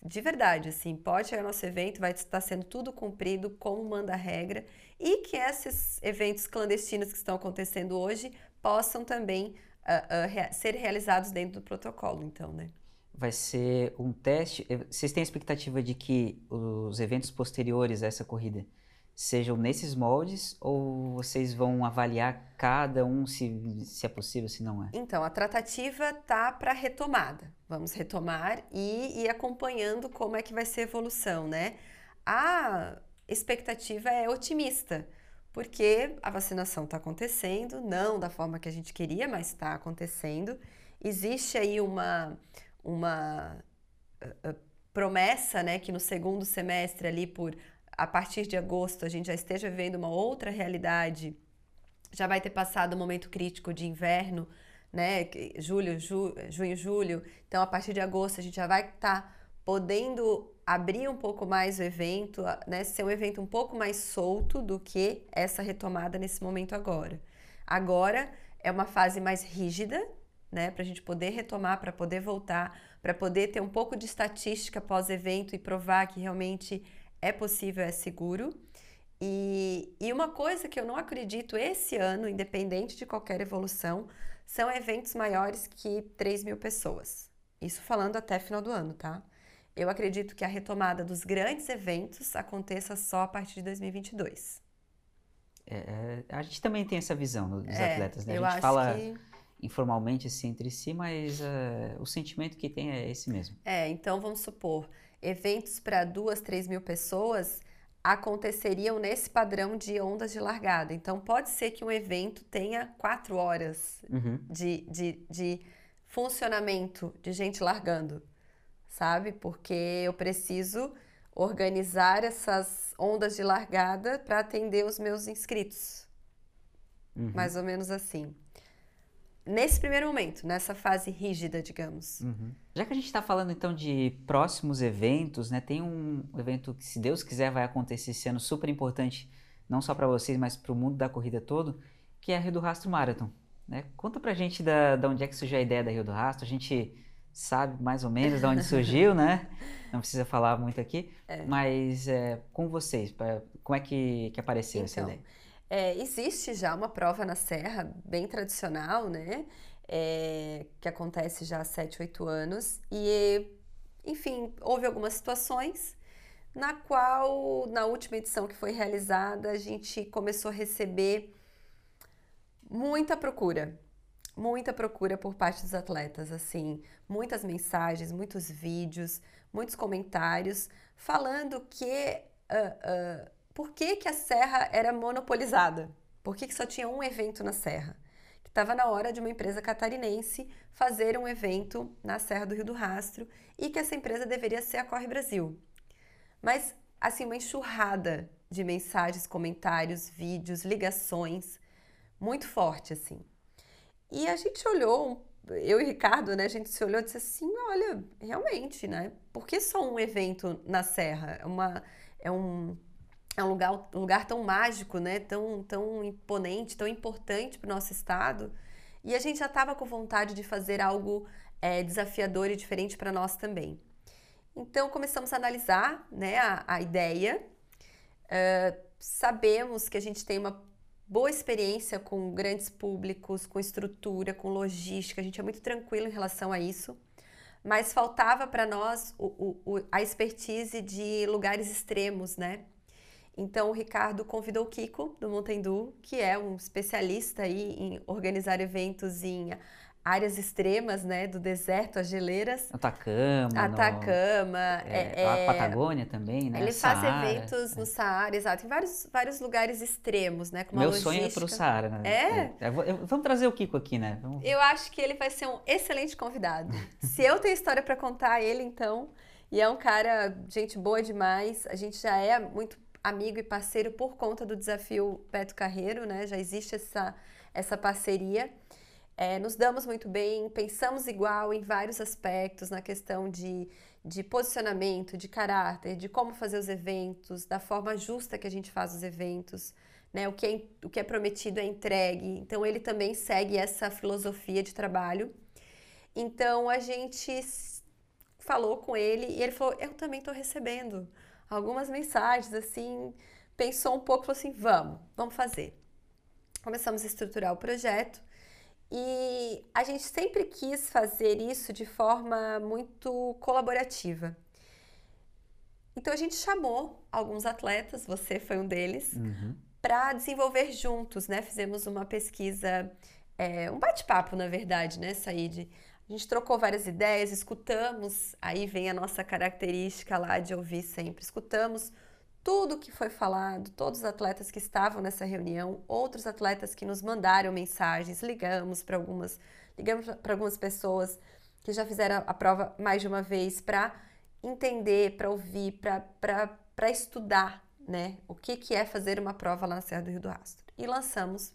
De verdade, assim, pode chegar nosso evento, vai estar sendo tudo cumprido como manda a regra e que esses eventos clandestinos que estão acontecendo hoje possam também uh, uh, ser realizados dentro do protocolo, então, né? vai ser um teste. Eh, vocês têm a expectativa de que os eventos posteriores a essa corrida sejam nesses moldes ou vocês vão avaliar cada um se, se é possível, se não é? Então, a tratativa tá para retomada. Vamos retomar e ir acompanhando como é que vai ser a evolução, né? A expectativa é otimista, porque a vacinação está acontecendo, não da forma que a gente queria, mas está acontecendo. Existe aí uma uma uh, promessa, né, que no segundo semestre ali por a partir de agosto a gente já esteja vivendo uma outra realidade, já vai ter passado o momento crítico de inverno, né, julho, ju, junho, julho. Então a partir de agosto a gente já vai estar tá podendo abrir um pouco mais o evento, né, ser um evento um pouco mais solto do que essa retomada nesse momento agora. Agora é uma fase mais rígida, né, para a gente poder retomar, para poder voltar, para poder ter um pouco de estatística pós-evento e provar que realmente é possível, é seguro. E, e uma coisa que eu não acredito esse ano, independente de qualquer evolução, são eventos maiores que 3 mil pessoas. Isso falando até final do ano, tá? Eu acredito que a retomada dos grandes eventos aconteça só a partir de 2022. É, é, a gente também tem essa visão dos é, atletas, né? A gente fala que informalmente assim entre si, mas uh, o sentimento que tem é esse mesmo. É, então vamos supor, eventos para duas, três mil pessoas aconteceriam nesse padrão de ondas de largada. Então pode ser que um evento tenha quatro horas uhum. de, de, de funcionamento de gente largando, sabe? Porque eu preciso organizar essas ondas de largada para atender os meus inscritos. Uhum. Mais ou menos assim nesse primeiro momento, nessa fase rígida, digamos. Uhum. Já que a gente está falando então de próximos eventos, né? Tem um evento que, se Deus quiser, vai acontecer esse ano super importante, não só para vocês, mas para o mundo da corrida todo, que é a Rio do Rastro Marathon. Né? Conta pra gente da, da onde é que surgiu a ideia da Rio do Rastro. A gente sabe mais ou menos de onde surgiu, né? Não precisa falar muito aqui, é. mas é, com vocês, pra, como é que, que apareceu então, essa ideia? É, existe já uma prova na Serra, bem tradicional, né? É, que acontece já há 7, 8 anos. E, enfim, houve algumas situações, na qual, na última edição que foi realizada, a gente começou a receber muita procura, muita procura por parte dos atletas, assim, muitas mensagens, muitos vídeos, muitos comentários falando que uh, uh, por que, que a Serra era monopolizada, por que, que só tinha um evento na Serra estava na hora de uma empresa catarinense fazer um evento na Serra do Rio do Rastro e que essa empresa deveria ser a Corre Brasil. Mas, assim, uma enxurrada de mensagens, comentários, vídeos, ligações, muito forte, assim. E a gente olhou, eu e Ricardo, né, a gente se olhou e disse assim, olha, realmente, né, por que só um evento na Serra? É, uma, é um é um lugar, um lugar tão mágico, né? tão, tão imponente, tão importante para o nosso estado. E a gente já estava com vontade de fazer algo é, desafiador e diferente para nós também. Então começamos a analisar né, a, a ideia. Uh, sabemos que a gente tem uma boa experiência com grandes públicos, com estrutura, com logística, a gente é muito tranquilo em relação a isso. Mas faltava para nós o, o, a expertise de lugares extremos, né? Então o Ricardo convidou o Kiko do Montendu, que é um especialista aí em organizar eventos em áreas extremas, né, do deserto, as geleiras. Atacama. Atacama. No, é, é, a Patagônia também, né? Ele Saara, faz eventos é. no Saara, exato, em vários, vários lugares extremos, né, Meu sonho é pro Saara, né? É? é vamos trazer o Kiko aqui, né? Vamos... Eu acho que ele vai ser um excelente convidado. Se eu tenho história para contar ele, então, e é um cara, gente boa demais, a gente já é muito amigo e parceiro por conta do desafio Beto Carreiro, né? Já existe essa, essa parceria. É, nos damos muito bem, pensamos igual em vários aspectos, na questão de, de posicionamento, de caráter, de como fazer os eventos, da forma justa que a gente faz os eventos, né? O que é, o que é prometido é entregue. Então, ele também segue essa filosofia de trabalho. Então, a gente falou com ele e ele falou: Eu também estou recebendo algumas mensagens, assim, pensou um pouco, falou assim, vamos, vamos fazer. Começamos a estruturar o projeto e a gente sempre quis fazer isso de forma muito colaborativa. Então a gente chamou alguns atletas, você foi um deles, uhum. para desenvolver juntos, né? Fizemos uma pesquisa, é, um bate-papo, na verdade, né, Said? A gente trocou várias ideias, escutamos, aí vem a nossa característica lá de ouvir sempre. Escutamos tudo que foi falado, todos os atletas que estavam nessa reunião, outros atletas que nos mandaram mensagens, ligamos para algumas, ligamos para algumas pessoas que já fizeram a prova mais de uma vez para entender, para ouvir, para estudar, né, o que, que é fazer uma prova lá na Serra do Rio do Rastro. E lançamos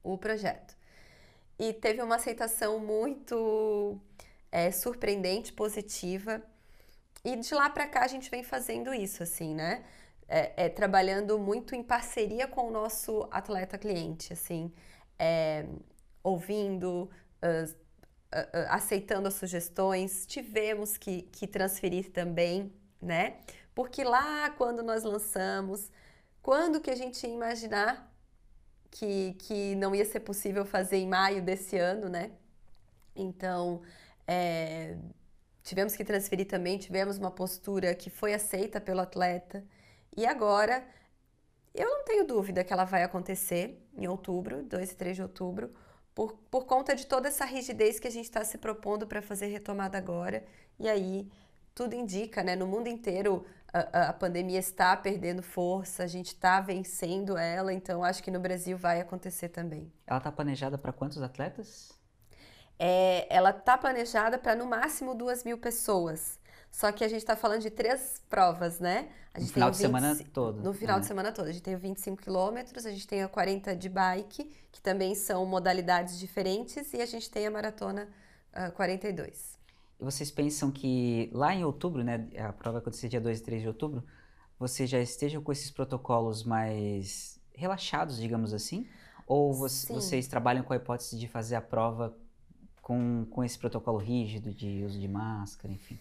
o projeto e teve uma aceitação muito é, surpreendente, positiva. E de lá para cá a gente vem fazendo isso, assim, né? É, é, trabalhando muito em parceria com o nosso atleta cliente, assim, é, ouvindo, uh, uh, uh, aceitando as sugestões. Tivemos que, que transferir também, né? Porque lá quando nós lançamos, quando que a gente ia imaginar que, que não ia ser possível fazer em maio desse ano, né? Então, é, tivemos que transferir também, tivemos uma postura que foi aceita pelo atleta. E agora, eu não tenho dúvida que ela vai acontecer em outubro, 2 e 3 de outubro, por, por conta de toda essa rigidez que a gente está se propondo para fazer retomada agora. E aí, tudo indica, né? No mundo inteiro, a, a pandemia está perdendo força, a gente está vencendo ela, então acho que no Brasil vai acontecer também. Ela está planejada para quantos atletas? É, ela está planejada para no máximo duas mil pessoas. Só que a gente está falando de três provas, né? No final 20, de semana todo. No final de né? semana todo. A gente tem o 25 quilômetros, a gente tem a 40 de bike, que também são modalidades diferentes, e a gente tem a maratona uh, 42 vocês pensam que lá em outubro, né, a prova vai acontecer dia 2 e 3 de outubro, vocês já estejam com esses protocolos mais relaxados, digamos assim? Ou vocês trabalham com a hipótese de fazer a prova com, com esse protocolo rígido de uso de máscara, enfim?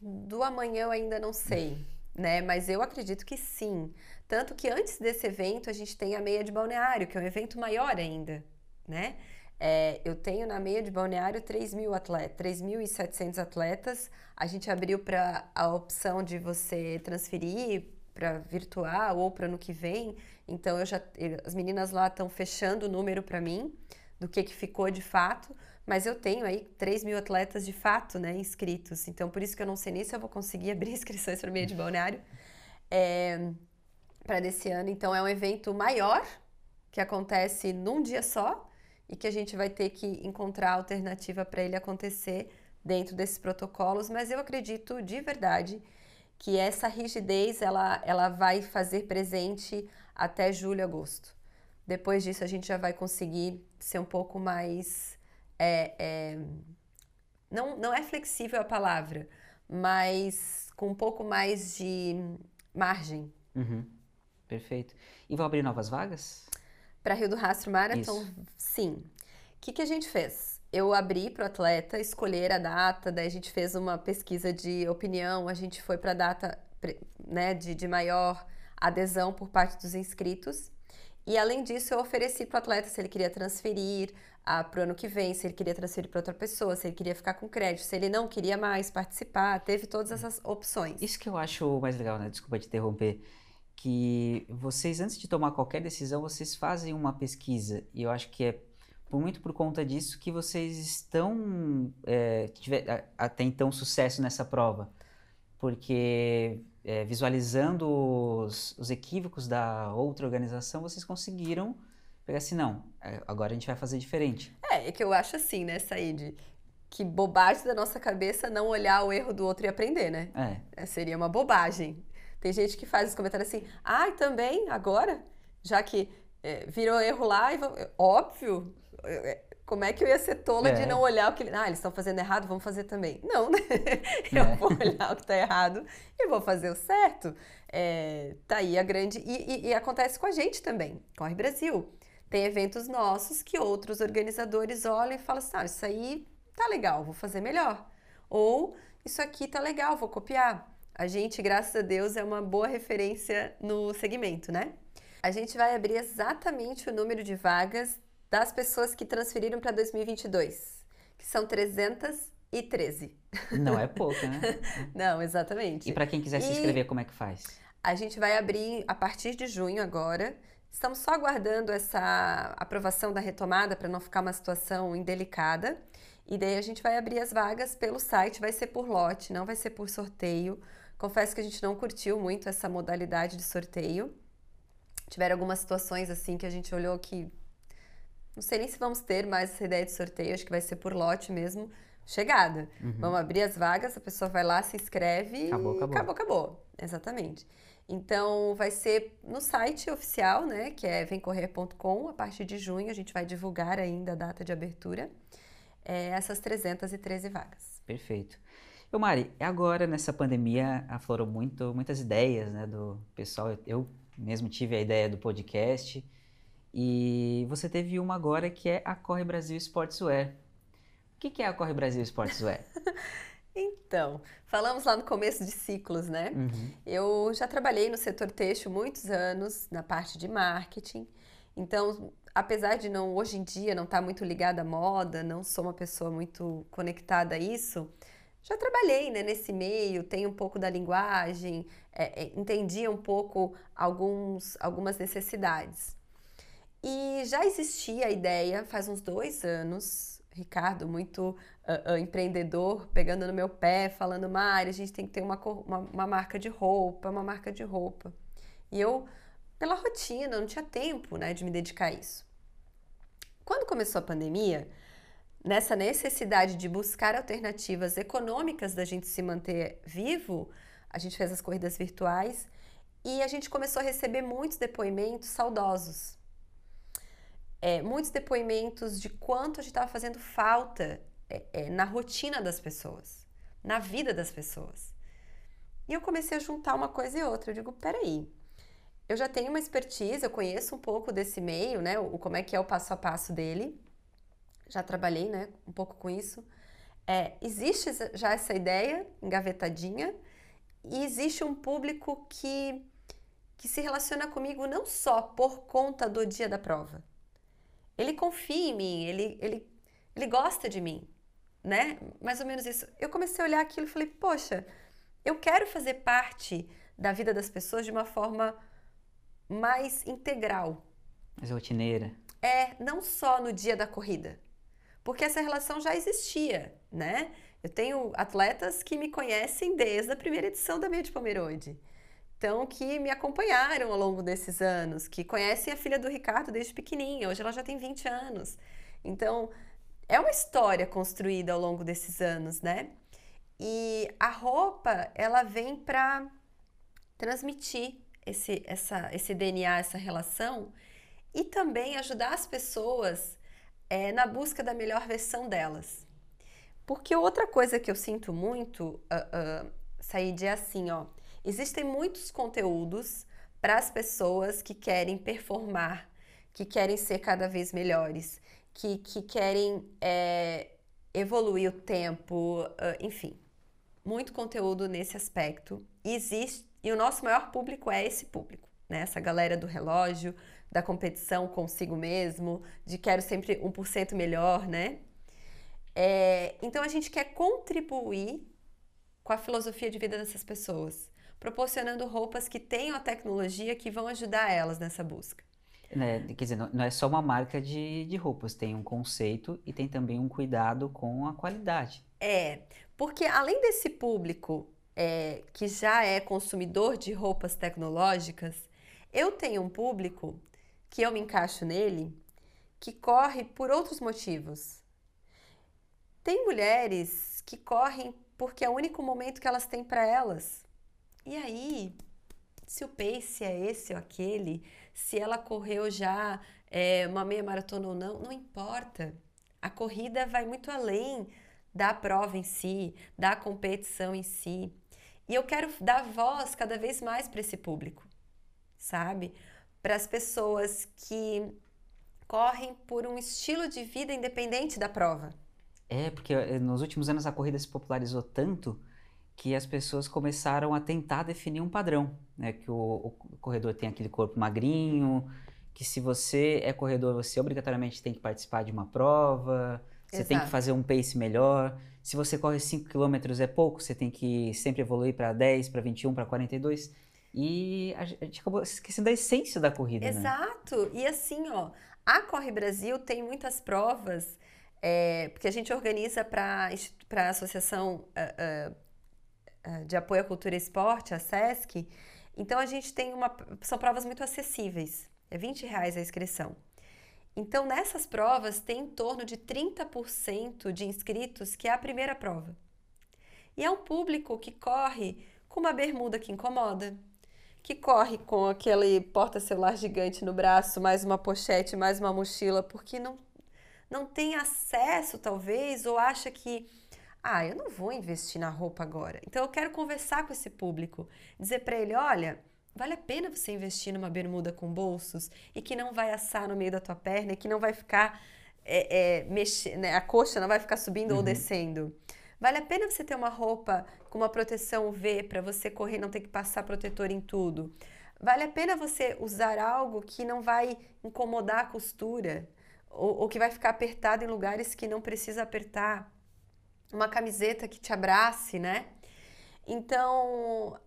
Do amanhã eu ainda não sei, né? Mas eu acredito que sim. Tanto que antes desse evento a gente tem a meia de balneário, que é um evento maior ainda, né? É, eu tenho na meia de balneário 3 mil atletas, 3.700 atletas. A gente abriu para a opção de você transferir para virtual ou para ano que vem. Então eu já, as meninas lá estão fechando o número para mim do que, que ficou de fato. Mas eu tenho aí 3 mil atletas de fato, né, inscritos. Então por isso que eu não sei nem se eu vou conseguir abrir inscrições para meia de balneário é, para desse ano. Então é um evento maior que acontece num dia só e que a gente vai ter que encontrar alternativa para ele acontecer dentro desses protocolos, mas eu acredito de verdade que essa rigidez ela, ela vai fazer presente até julho, agosto. Depois disso a gente já vai conseguir ser um pouco mais é, é, não, não é flexível a palavra, mas com um pouco mais de margem. Uhum. Perfeito. E vão abrir novas vagas? Para Rio do Rastro Marathon, Isso. sim. O que, que a gente fez? Eu abri para o atleta escolher a data, daí a gente fez uma pesquisa de opinião, a gente foi para a data né, de, de maior adesão por parte dos inscritos. E além disso, eu ofereci para o atleta se ele queria transferir para o ano que vem, se ele queria transferir para outra pessoa, se ele queria ficar com crédito, se ele não queria mais participar, teve todas essas opções. Isso que eu acho mais legal, né? Desculpa te interromper que vocês, antes de tomar qualquer decisão, vocês fazem uma pesquisa. E eu acho que é muito por conta disso que vocês estão, é, tiver, até então, sucesso nessa prova. Porque é, visualizando os, os, equívocos da outra organização, vocês conseguiram pegar assim, não, é, agora a gente vai fazer diferente. É, é que eu acho assim, né, Said? Que bobagem da nossa cabeça não olhar o erro do outro e aprender, né? É. é seria uma bobagem. Tem gente que faz os comentários assim, ah, também, agora? Já que é, virou erro lá, e óbvio, é, como é que eu ia ser tola é. de não olhar o que. Ah, eles estão fazendo errado, vamos fazer também. Não, né? Eu é. vou olhar o que está errado e vou fazer o certo. É, tá aí a grande. E, e, e, acontece com a gente também, Corre Brasil. Tem eventos nossos que outros organizadores olham e falam assim: ah, isso aí tá legal, vou fazer melhor. Ou isso aqui tá legal, vou copiar. A gente, graças a Deus, é uma boa referência no segmento, né? A gente vai abrir exatamente o número de vagas das pessoas que transferiram para 2022, que são 313. Não é pouco, né? Não, exatamente. E para quem quiser se inscrever, como é que faz? A gente vai abrir a partir de junho agora. Estamos só aguardando essa aprovação da retomada para não ficar uma situação indelicada. E daí a gente vai abrir as vagas pelo site, vai ser por lote, não vai ser por sorteio. Confesso que a gente não curtiu muito essa modalidade de sorteio. Tiveram algumas situações assim que a gente olhou que não sei nem se vamos ter mais essa ideia de sorteio, acho que vai ser por lote mesmo. Chegada. Uhum. Vamos abrir as vagas, a pessoa vai lá, se inscreve acabou, acabou. acabou, acabou. Exatamente. Então, vai ser no site oficial, né, que é vemcorrer.com. A partir de junho, a gente vai divulgar ainda a data de abertura. É, essas 313 vagas. Perfeito. Eu, Mari, agora nessa pandemia aflorou muito, muitas ideias né, do pessoal. Eu mesmo tive a ideia do podcast e você teve uma agora que é a Corre Brasil Sportswear. O que é a Corre Brasil Sportswear? então, falamos lá no começo de ciclos, né? Uhum. Eu já trabalhei no setor têxtil muitos anos, na parte de marketing. Então, apesar de não hoje em dia não estar tá muito ligada à moda, não sou uma pessoa muito conectada a isso, já trabalhei né, nesse meio, tenho um pouco da linguagem, é, é, entendia um pouco alguns, algumas necessidades. E já existia a ideia faz uns dois anos, Ricardo, muito uh, uh, empreendedor, pegando no meu pé, falando, Mari, a gente tem que ter uma, uma, uma marca de roupa, uma marca de roupa. E eu, pela rotina, não tinha tempo né, de me dedicar a isso. Quando começou a pandemia, nessa necessidade de buscar alternativas econômicas da gente se manter vivo, a gente fez as corridas virtuais e a gente começou a receber muitos depoimentos saudosos. É, muitos depoimentos de quanto a gente estava fazendo falta é, é, na rotina das pessoas, na vida das pessoas. E eu comecei a juntar uma coisa e outra. Eu digo, peraí, eu já tenho uma expertise, eu conheço um pouco desse meio, né? O, como é que é o passo a passo dele já trabalhei né, um pouco com isso. É, existe já essa ideia engavetadinha e existe um público que, que se relaciona comigo não só por conta do dia da prova. ele confia em mim, ele, ele, ele gosta de mim, né? Mais ou menos isso. Eu comecei a olhar aquilo e falei, poxa, eu quero fazer parte da vida das pessoas de uma forma mais integral. Mais rotineira. É, não só no dia da corrida. Porque essa relação já existia, né? Eu tenho atletas que me conhecem desde a primeira edição da Meia de Pomerode. Então, que me acompanharam ao longo desses anos, que conhecem a filha do Ricardo desde pequenininha. Hoje ela já tem 20 anos. Então, é uma história construída ao longo desses anos, né? E a roupa, ela vem para transmitir esse, essa, esse DNA, essa relação e também ajudar as pessoas é, na busca da melhor versão delas. Porque outra coisa que eu sinto muito, uh, uh, Said, é assim, ó. Existem muitos conteúdos para as pessoas que querem performar, que querem ser cada vez melhores, que, que querem é, evoluir o tempo, uh, enfim. Muito conteúdo nesse aspecto. E existe, e o nosso maior público é esse público, né? Essa galera do relógio, da competição consigo mesmo, de quero sempre 1% melhor, né? É, então a gente quer contribuir com a filosofia de vida dessas pessoas, proporcionando roupas que tenham a tecnologia que vão ajudar elas nessa busca. É, quer dizer, não, é só uma marca de, de roupas, tem um conceito e tem também um cuidado com a qualidade. É, porque além desse público é, que já é consumidor de roupas tecnológicas, eu tenho um público que eu me encaixo nele que corre por outros motivos. Tem mulheres que correm porque é o único momento que elas têm para elas. E aí, se o pace é esse ou aquele, se ela correu já é, uma meia maratona ou não, não importa. A corrida vai muito além da prova em si, da competição em si. E eu quero dar voz cada vez mais para esse público, sabe? Para as pessoas que correm por um estilo de vida independente da prova. É, porque eh, nos últimos anos a corrida se popularizou tanto que as pessoas começaram a tentar definir um padrão, né? Que o, o corredor tem aquele corpo magrinho, que se você é corredor, você obrigatoriamente tem que participar de uma prova, você Exato. tem que fazer um pace melhor. Se você corre 5 km é pouco, você tem que sempre evoluir para 10, para 21, para 42. E a gente acabou esquecendo da essência da corrida. Né? Exato. Né? E assim, ó, a Corre Brasil tem muitas provas é, porque a gente organiza para a Associação uh, uh, de Apoio à Cultura e Esporte, a SESC, então a gente tem uma. São provas muito acessíveis, é 20 reais a inscrição. Então nessas provas tem em torno de 30% de inscritos que é a primeira prova. E é um público que corre com uma bermuda que incomoda, que corre com aquele porta-celular gigante no braço, mais uma pochete, mais uma mochila, porque não não tem acesso, talvez, ou acha que, ah, eu não vou investir na roupa agora. Então eu quero conversar com esse público, dizer para ele, olha, vale a pena você investir numa bermuda com bolsos e que não vai assar no meio da tua perna e que não vai ficar é, é, mexer, né? a coxa não vai ficar subindo uhum. ou descendo. Vale a pena você ter uma roupa com uma proteção UV para você correr e não ter que passar protetor em tudo. Vale a pena você usar algo que não vai incomodar a costura ou, ou que vai ficar apertado em lugares que não precisa apertar, uma camiseta que te abrace, né? Então,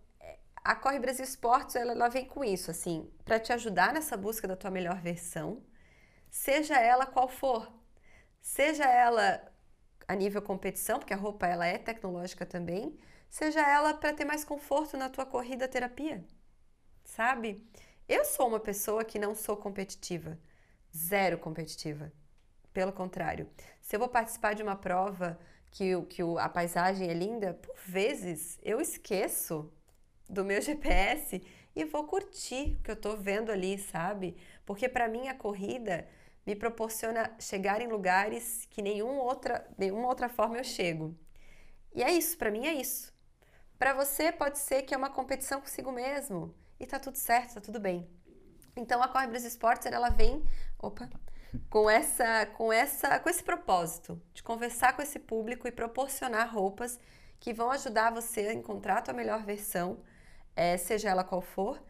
a Corre Brasil Esportes, ela, ela vem com isso, assim, para te ajudar nessa busca da tua melhor versão, seja ela qual for. Seja ela a nível competição, porque a roupa ela é tecnológica também, seja ela para ter mais conforto na tua corrida terapia. Sabe? Eu sou uma pessoa que não sou competitiva zero competitiva. Pelo contrário, se eu vou participar de uma prova que, que a paisagem é linda, por vezes eu esqueço do meu GPS e vou curtir o que eu estou vendo ali, sabe? Porque para mim a corrida me proporciona chegar em lugares que nenhum outra, nenhuma outra forma eu chego. E é isso, para mim é isso. Para você pode ser que é uma competição consigo mesmo e tá tudo certo, tá tudo bem. Então a Corre Brasil Esportes ela vem, opa, com essa, com essa, com esse propósito de conversar com esse público e proporcionar roupas que vão ajudar você a encontrar a tua melhor versão, é, seja ela qual for,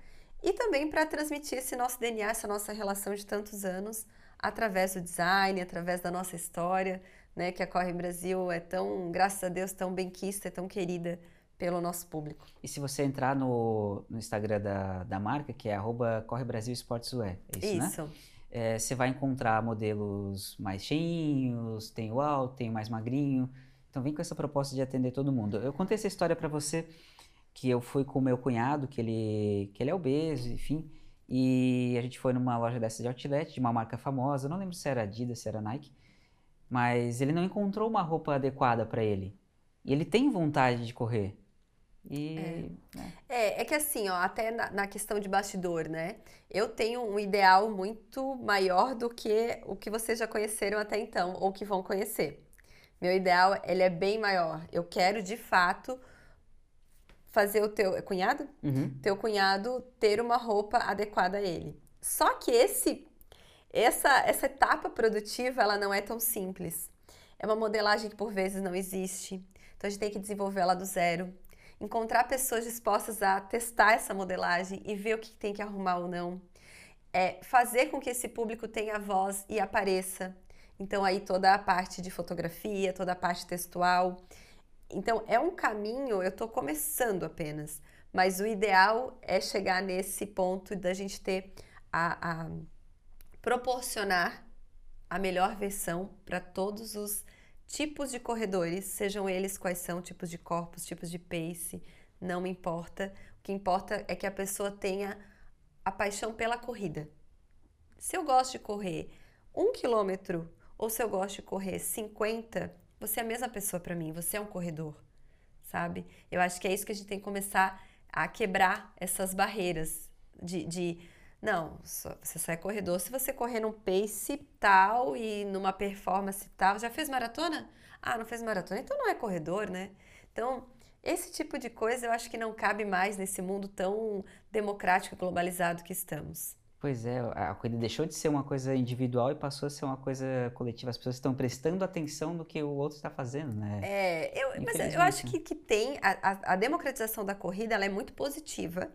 e também para transmitir esse nosso DNA, essa nossa relação de tantos anos através do design, através da nossa história, né? Que a Corre Brasil é tão, graças a Deus, tão benquista, tão querida pelo nosso público. E se você entrar no, no Instagram da, da marca, que é arroba Corre Brasil Sportswear, é isso, né? Isso. É, você vai encontrar modelos mais cheinhos, tem o alto, tem o mais magrinho. Então vem com essa proposta de atender todo mundo. Eu contei essa história para você que eu fui com o meu cunhado, que ele, que ele é obeso, enfim, e a gente foi numa loja dessa de outlet, de uma marca famosa, não lembro se era Adidas, se era Nike, mas ele não encontrou uma roupa adequada para ele. E ele tem vontade de correr. E, é. Né? é. é, que assim, ó, até na, na, questão de bastidor, né? Eu tenho um ideal muito maior do que o que vocês já conheceram até então, ou que vão conhecer. Meu ideal, ele é bem maior. Eu quero, de fato, fazer o teu cunhado, uhum. teu cunhado ter uma roupa adequada a ele. Só que esse, essa, essa etapa produtiva, ela não é tão simples. É uma modelagem que por vezes não existe. Então a gente tem que desenvolver ela do zero encontrar pessoas dispostas a testar essa modelagem e ver o que tem que arrumar ou não. É fazer com que esse público tenha voz e apareça. Então, aí toda a parte de fotografia, toda a parte textual. Então, é um caminho, eu estou começando apenas, mas o ideal é chegar nesse ponto da gente ter a, a proporcionar a melhor versão para todos os tipos de corredores, sejam eles quais são, tipos de corpos, tipos de pace, não importa. O que importa é que a pessoa tenha a paixão pela corrida. Se eu gosto de correr um quilômetro ou se eu gosto de correr 50, você é a mesma pessoa para mim, você é um corredor, sabe? Eu acho que é isso que a gente tem que começar a quebrar essas barreiras de, de não, só, você só é corredor se você correr num pace tal e numa performance tal. Já fez maratona? Ah, não fez maratona, então não é corredor, né? Então, esse tipo de coisa eu acho que não cabe mais nesse mundo tão democrático e globalizado que estamos. Pois é, a corrida deixou de ser uma coisa individual e passou a ser uma coisa coletiva. As pessoas estão prestando atenção no que o outro está fazendo, né? É, eu, mas eu acho que, que tem. A, a, a democratização da corrida ela é muito positiva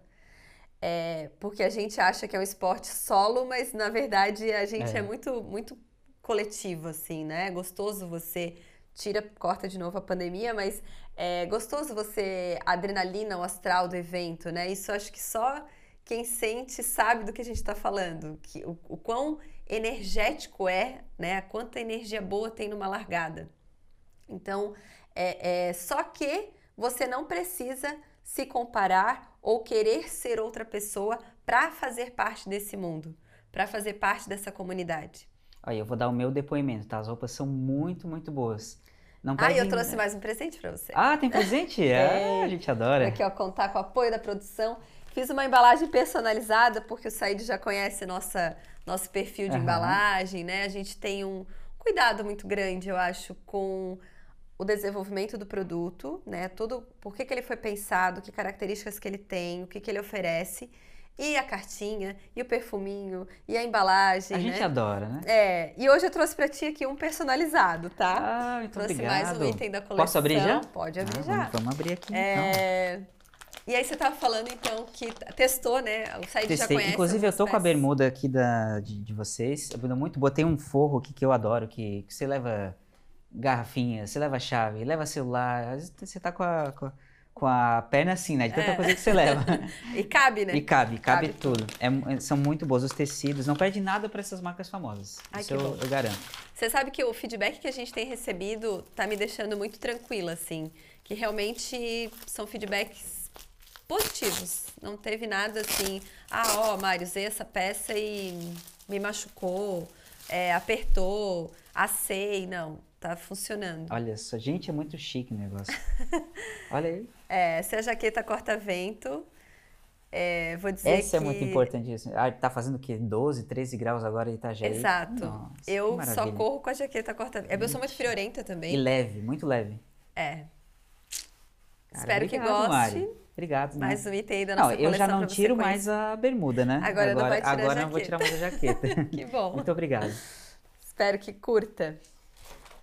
é, porque a gente acha que é um esporte solo, mas na verdade a gente é, é muito, muito coletivo, assim, né? É gostoso você tira, corta de novo a pandemia, mas é gostoso você adrenalina, o astral do evento, né? Isso acho que só quem sente sabe do que a gente está falando, que o, o, quão energético é, né? Quanta energia boa tem numa largada. Então, é, é só que você não precisa se comparar ou querer ser outra pessoa para fazer parte desse mundo, para fazer parte dessa comunidade. Aí eu vou dar o meu depoimento, tá? As roupas são muito, muito boas. Não ah, eu trouxe mais um presente para você. Ah, tem presente? é, a gente adora. Aqui, ó, contar com o apoio da produção. Fiz uma embalagem personalizada, porque o Said já conhece nossa, nosso perfil de uhum. embalagem, né? A gente tem um cuidado muito grande, eu acho, com o desenvolvimento do produto, né? Tudo, por que, que ele foi pensado, que características que ele tem, o que, que ele oferece. E a cartinha, e o perfuminho, e a embalagem. A gente né? adora, né? É. E hoje eu trouxe pra ti aqui um personalizado, tá? Ah, muito trouxe obrigado. mais um item da coleção. Posso abrir já? Pode abrir ah, já. Vamos, vamos, abrir aqui é... então. E aí você tava falando então que testou, né? O site já conhece. Inclusive eu tô com a bermuda aqui da, de, de vocês. A bermuda muito boa. Tem um forro aqui que eu adoro, que, que você leva garrafinha, você leva chave, leva celular, às vezes você tá com a, com a, com a perna assim, né? De tanta é. coisa que você leva. e cabe, né? E cabe, cabe, cabe tudo. É, são muito boas os tecidos, não perde nada para essas marcas famosas. Ai, Isso eu, eu, garanto. Você sabe que o feedback que a gente tem recebido tá me deixando muito tranquila, assim. Que realmente são feedbacks positivos. Não teve nada assim, ah, ó, Mário, usei essa peça e me machucou, é, apertou, assei, não tá funcionando. Olha só, gente, é muito chique o negócio. Olha aí. É, essa é a jaqueta corta-vento. É, vou dizer Essa é que... é muito importante. Ah, tá fazendo o quê? 12, 13 graus agora em Itajaí? Exato. Nossa, eu só corro com a jaqueta corta-vento. Eu sou muito friorenta também. E leve, muito leve. É. Cara, Espero obrigado, que goste. Mari. Obrigado. Né? Mais um item aí da nossa não, Eu já não tiro mais a bermuda, né? Agora, agora não vai tirar Agora não vou tirar mais a jaqueta. que bom. Muito obrigado. Espero que curta.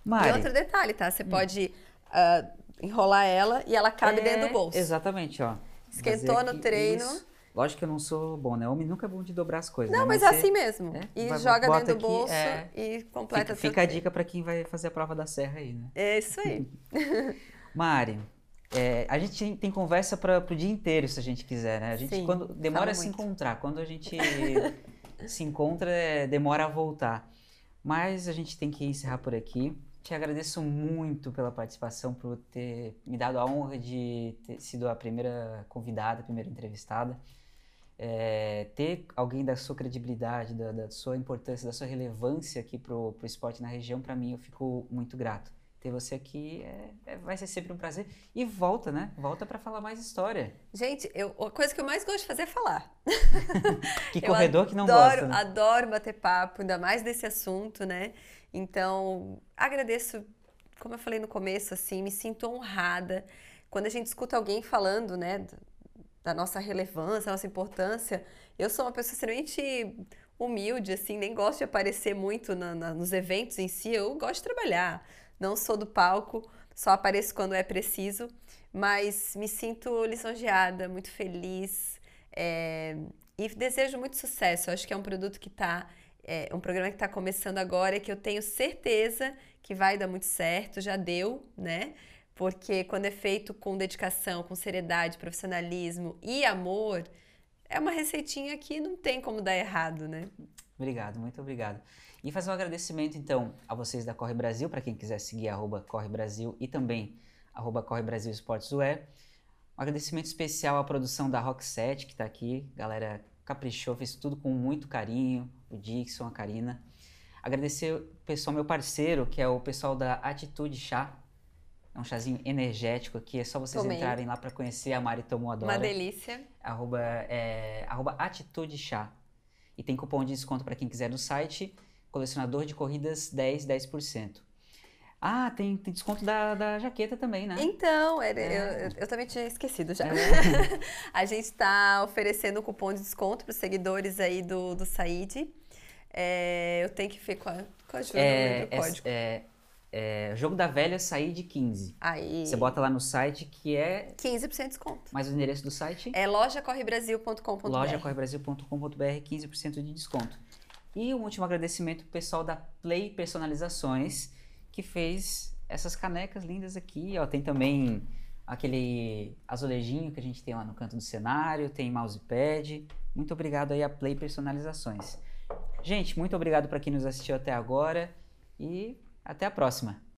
Mari. E outro detalhe, tá? Você hum. pode uh, enrolar ela e ela cabe é, dentro do bolso. Exatamente, ó. Esquentou no treino. Isso. Lógico que eu não sou bom, né? Homem nunca é bom de dobrar as coisas. Não, né? mas, é assim mesmo. É, e vai- joga dentro do aqui, bolso é. e completa Fica, fica a dica para quem vai fazer a prova da serra aí, né? É isso aí. Mari, é, a gente tem, conversa para o dia inteiro, se a gente quiser, né? A gente, Sim, quando demora a se muito. encontrar, quando a gente se encontra, é, demora a voltar. Mas a gente tem que encerrar por aqui. Te agradeço muito pela participação, por ter me dado a honra de ter sido a primeira convidada, a primeira entrevistada. É, ter alguém da sua credibilidade, da, da sua importância, da sua relevância aqui pro, pro esporte na região, para mim eu fico muito grato. Ter você aqui é- é- vai ser sempre um prazer. E volta, né? Volta para falar mais história. Gente, eu, a coisa que eu mais gosto de fazer é falar. Que corredor que não adoro, gosta, né? Adoro bater papo, ainda mais desse assunto, né? Então, agradeço, como eu falei no começo, assim, me sinto honrada. Quando a gente escuta alguém falando, né, da nossa relevância, da nossa importância, eu sou uma pessoa extremamente humilde, assim, nem gosto de aparecer muito na- na- nos eventos em si, eu gosto de trabalhar. Não sou do palco, só apareço quando é preciso, mas me sinto lisonjeada, muito feliz. é, e desejo muito sucesso. Eu acho que é um produto que está, é um programa que está começando agora e que eu tenho certeza que vai dar muito certo. Já deu, né? Porque quando é feito com dedicação, com seriedade, profissionalismo e amor, é uma receitinha que não tem como dar errado, né? Obrigado, muito obrigado. E fazer um agradecimento, então, a vocês da Corre Brasil, para quem quiser seguir arroba Corre Brasil e também arroba Corre Brasil Esportes UE. Um agradecimento especial à produção da Rock 7, que está aqui. Galera caprichou, fez tudo com muito carinho. O Dixon, a Karina. Agradecer o pessoal, meu parceiro, que é o pessoal da Atitude Chá. É um chazinho energético aqui. É só vocês Tomei. entrarem lá para conhecer. A Mari tomou adora Uma delícia. arroba, é, arroba Atitude Chá. E tem cupom de desconto para quem quiser no site, colecionador de corridas 10, 10%. Ah, tem, tem desconto da, da jaqueta também, né? Então, era- É. eu, eu também tinha esquecido já. É. a gente está oferecendo um cupom de desconto para os seguidores aí do, do Said. É, eu tenho que ver qual, qual ajuda, É, o é, código. é, é, jogo da velha sair de 15. Aí, Você bota lá no site que é. 15% de desconto. Mais o endereço do site? É lojacorrebrasil.com.br. lojacorrebrasil.com.br, 15% de desconto. E um último agradecimento pro pessoal da Play Personalizações, que fez essas canecas lindas aqui. Ó, tem também aquele azulejinho que a gente tem lá no canto do cenário, tem mousepad. Muito obrigado aí a Play Personalizações. Gente, muito obrigado para quem nos assistiu até agora e até a próxima.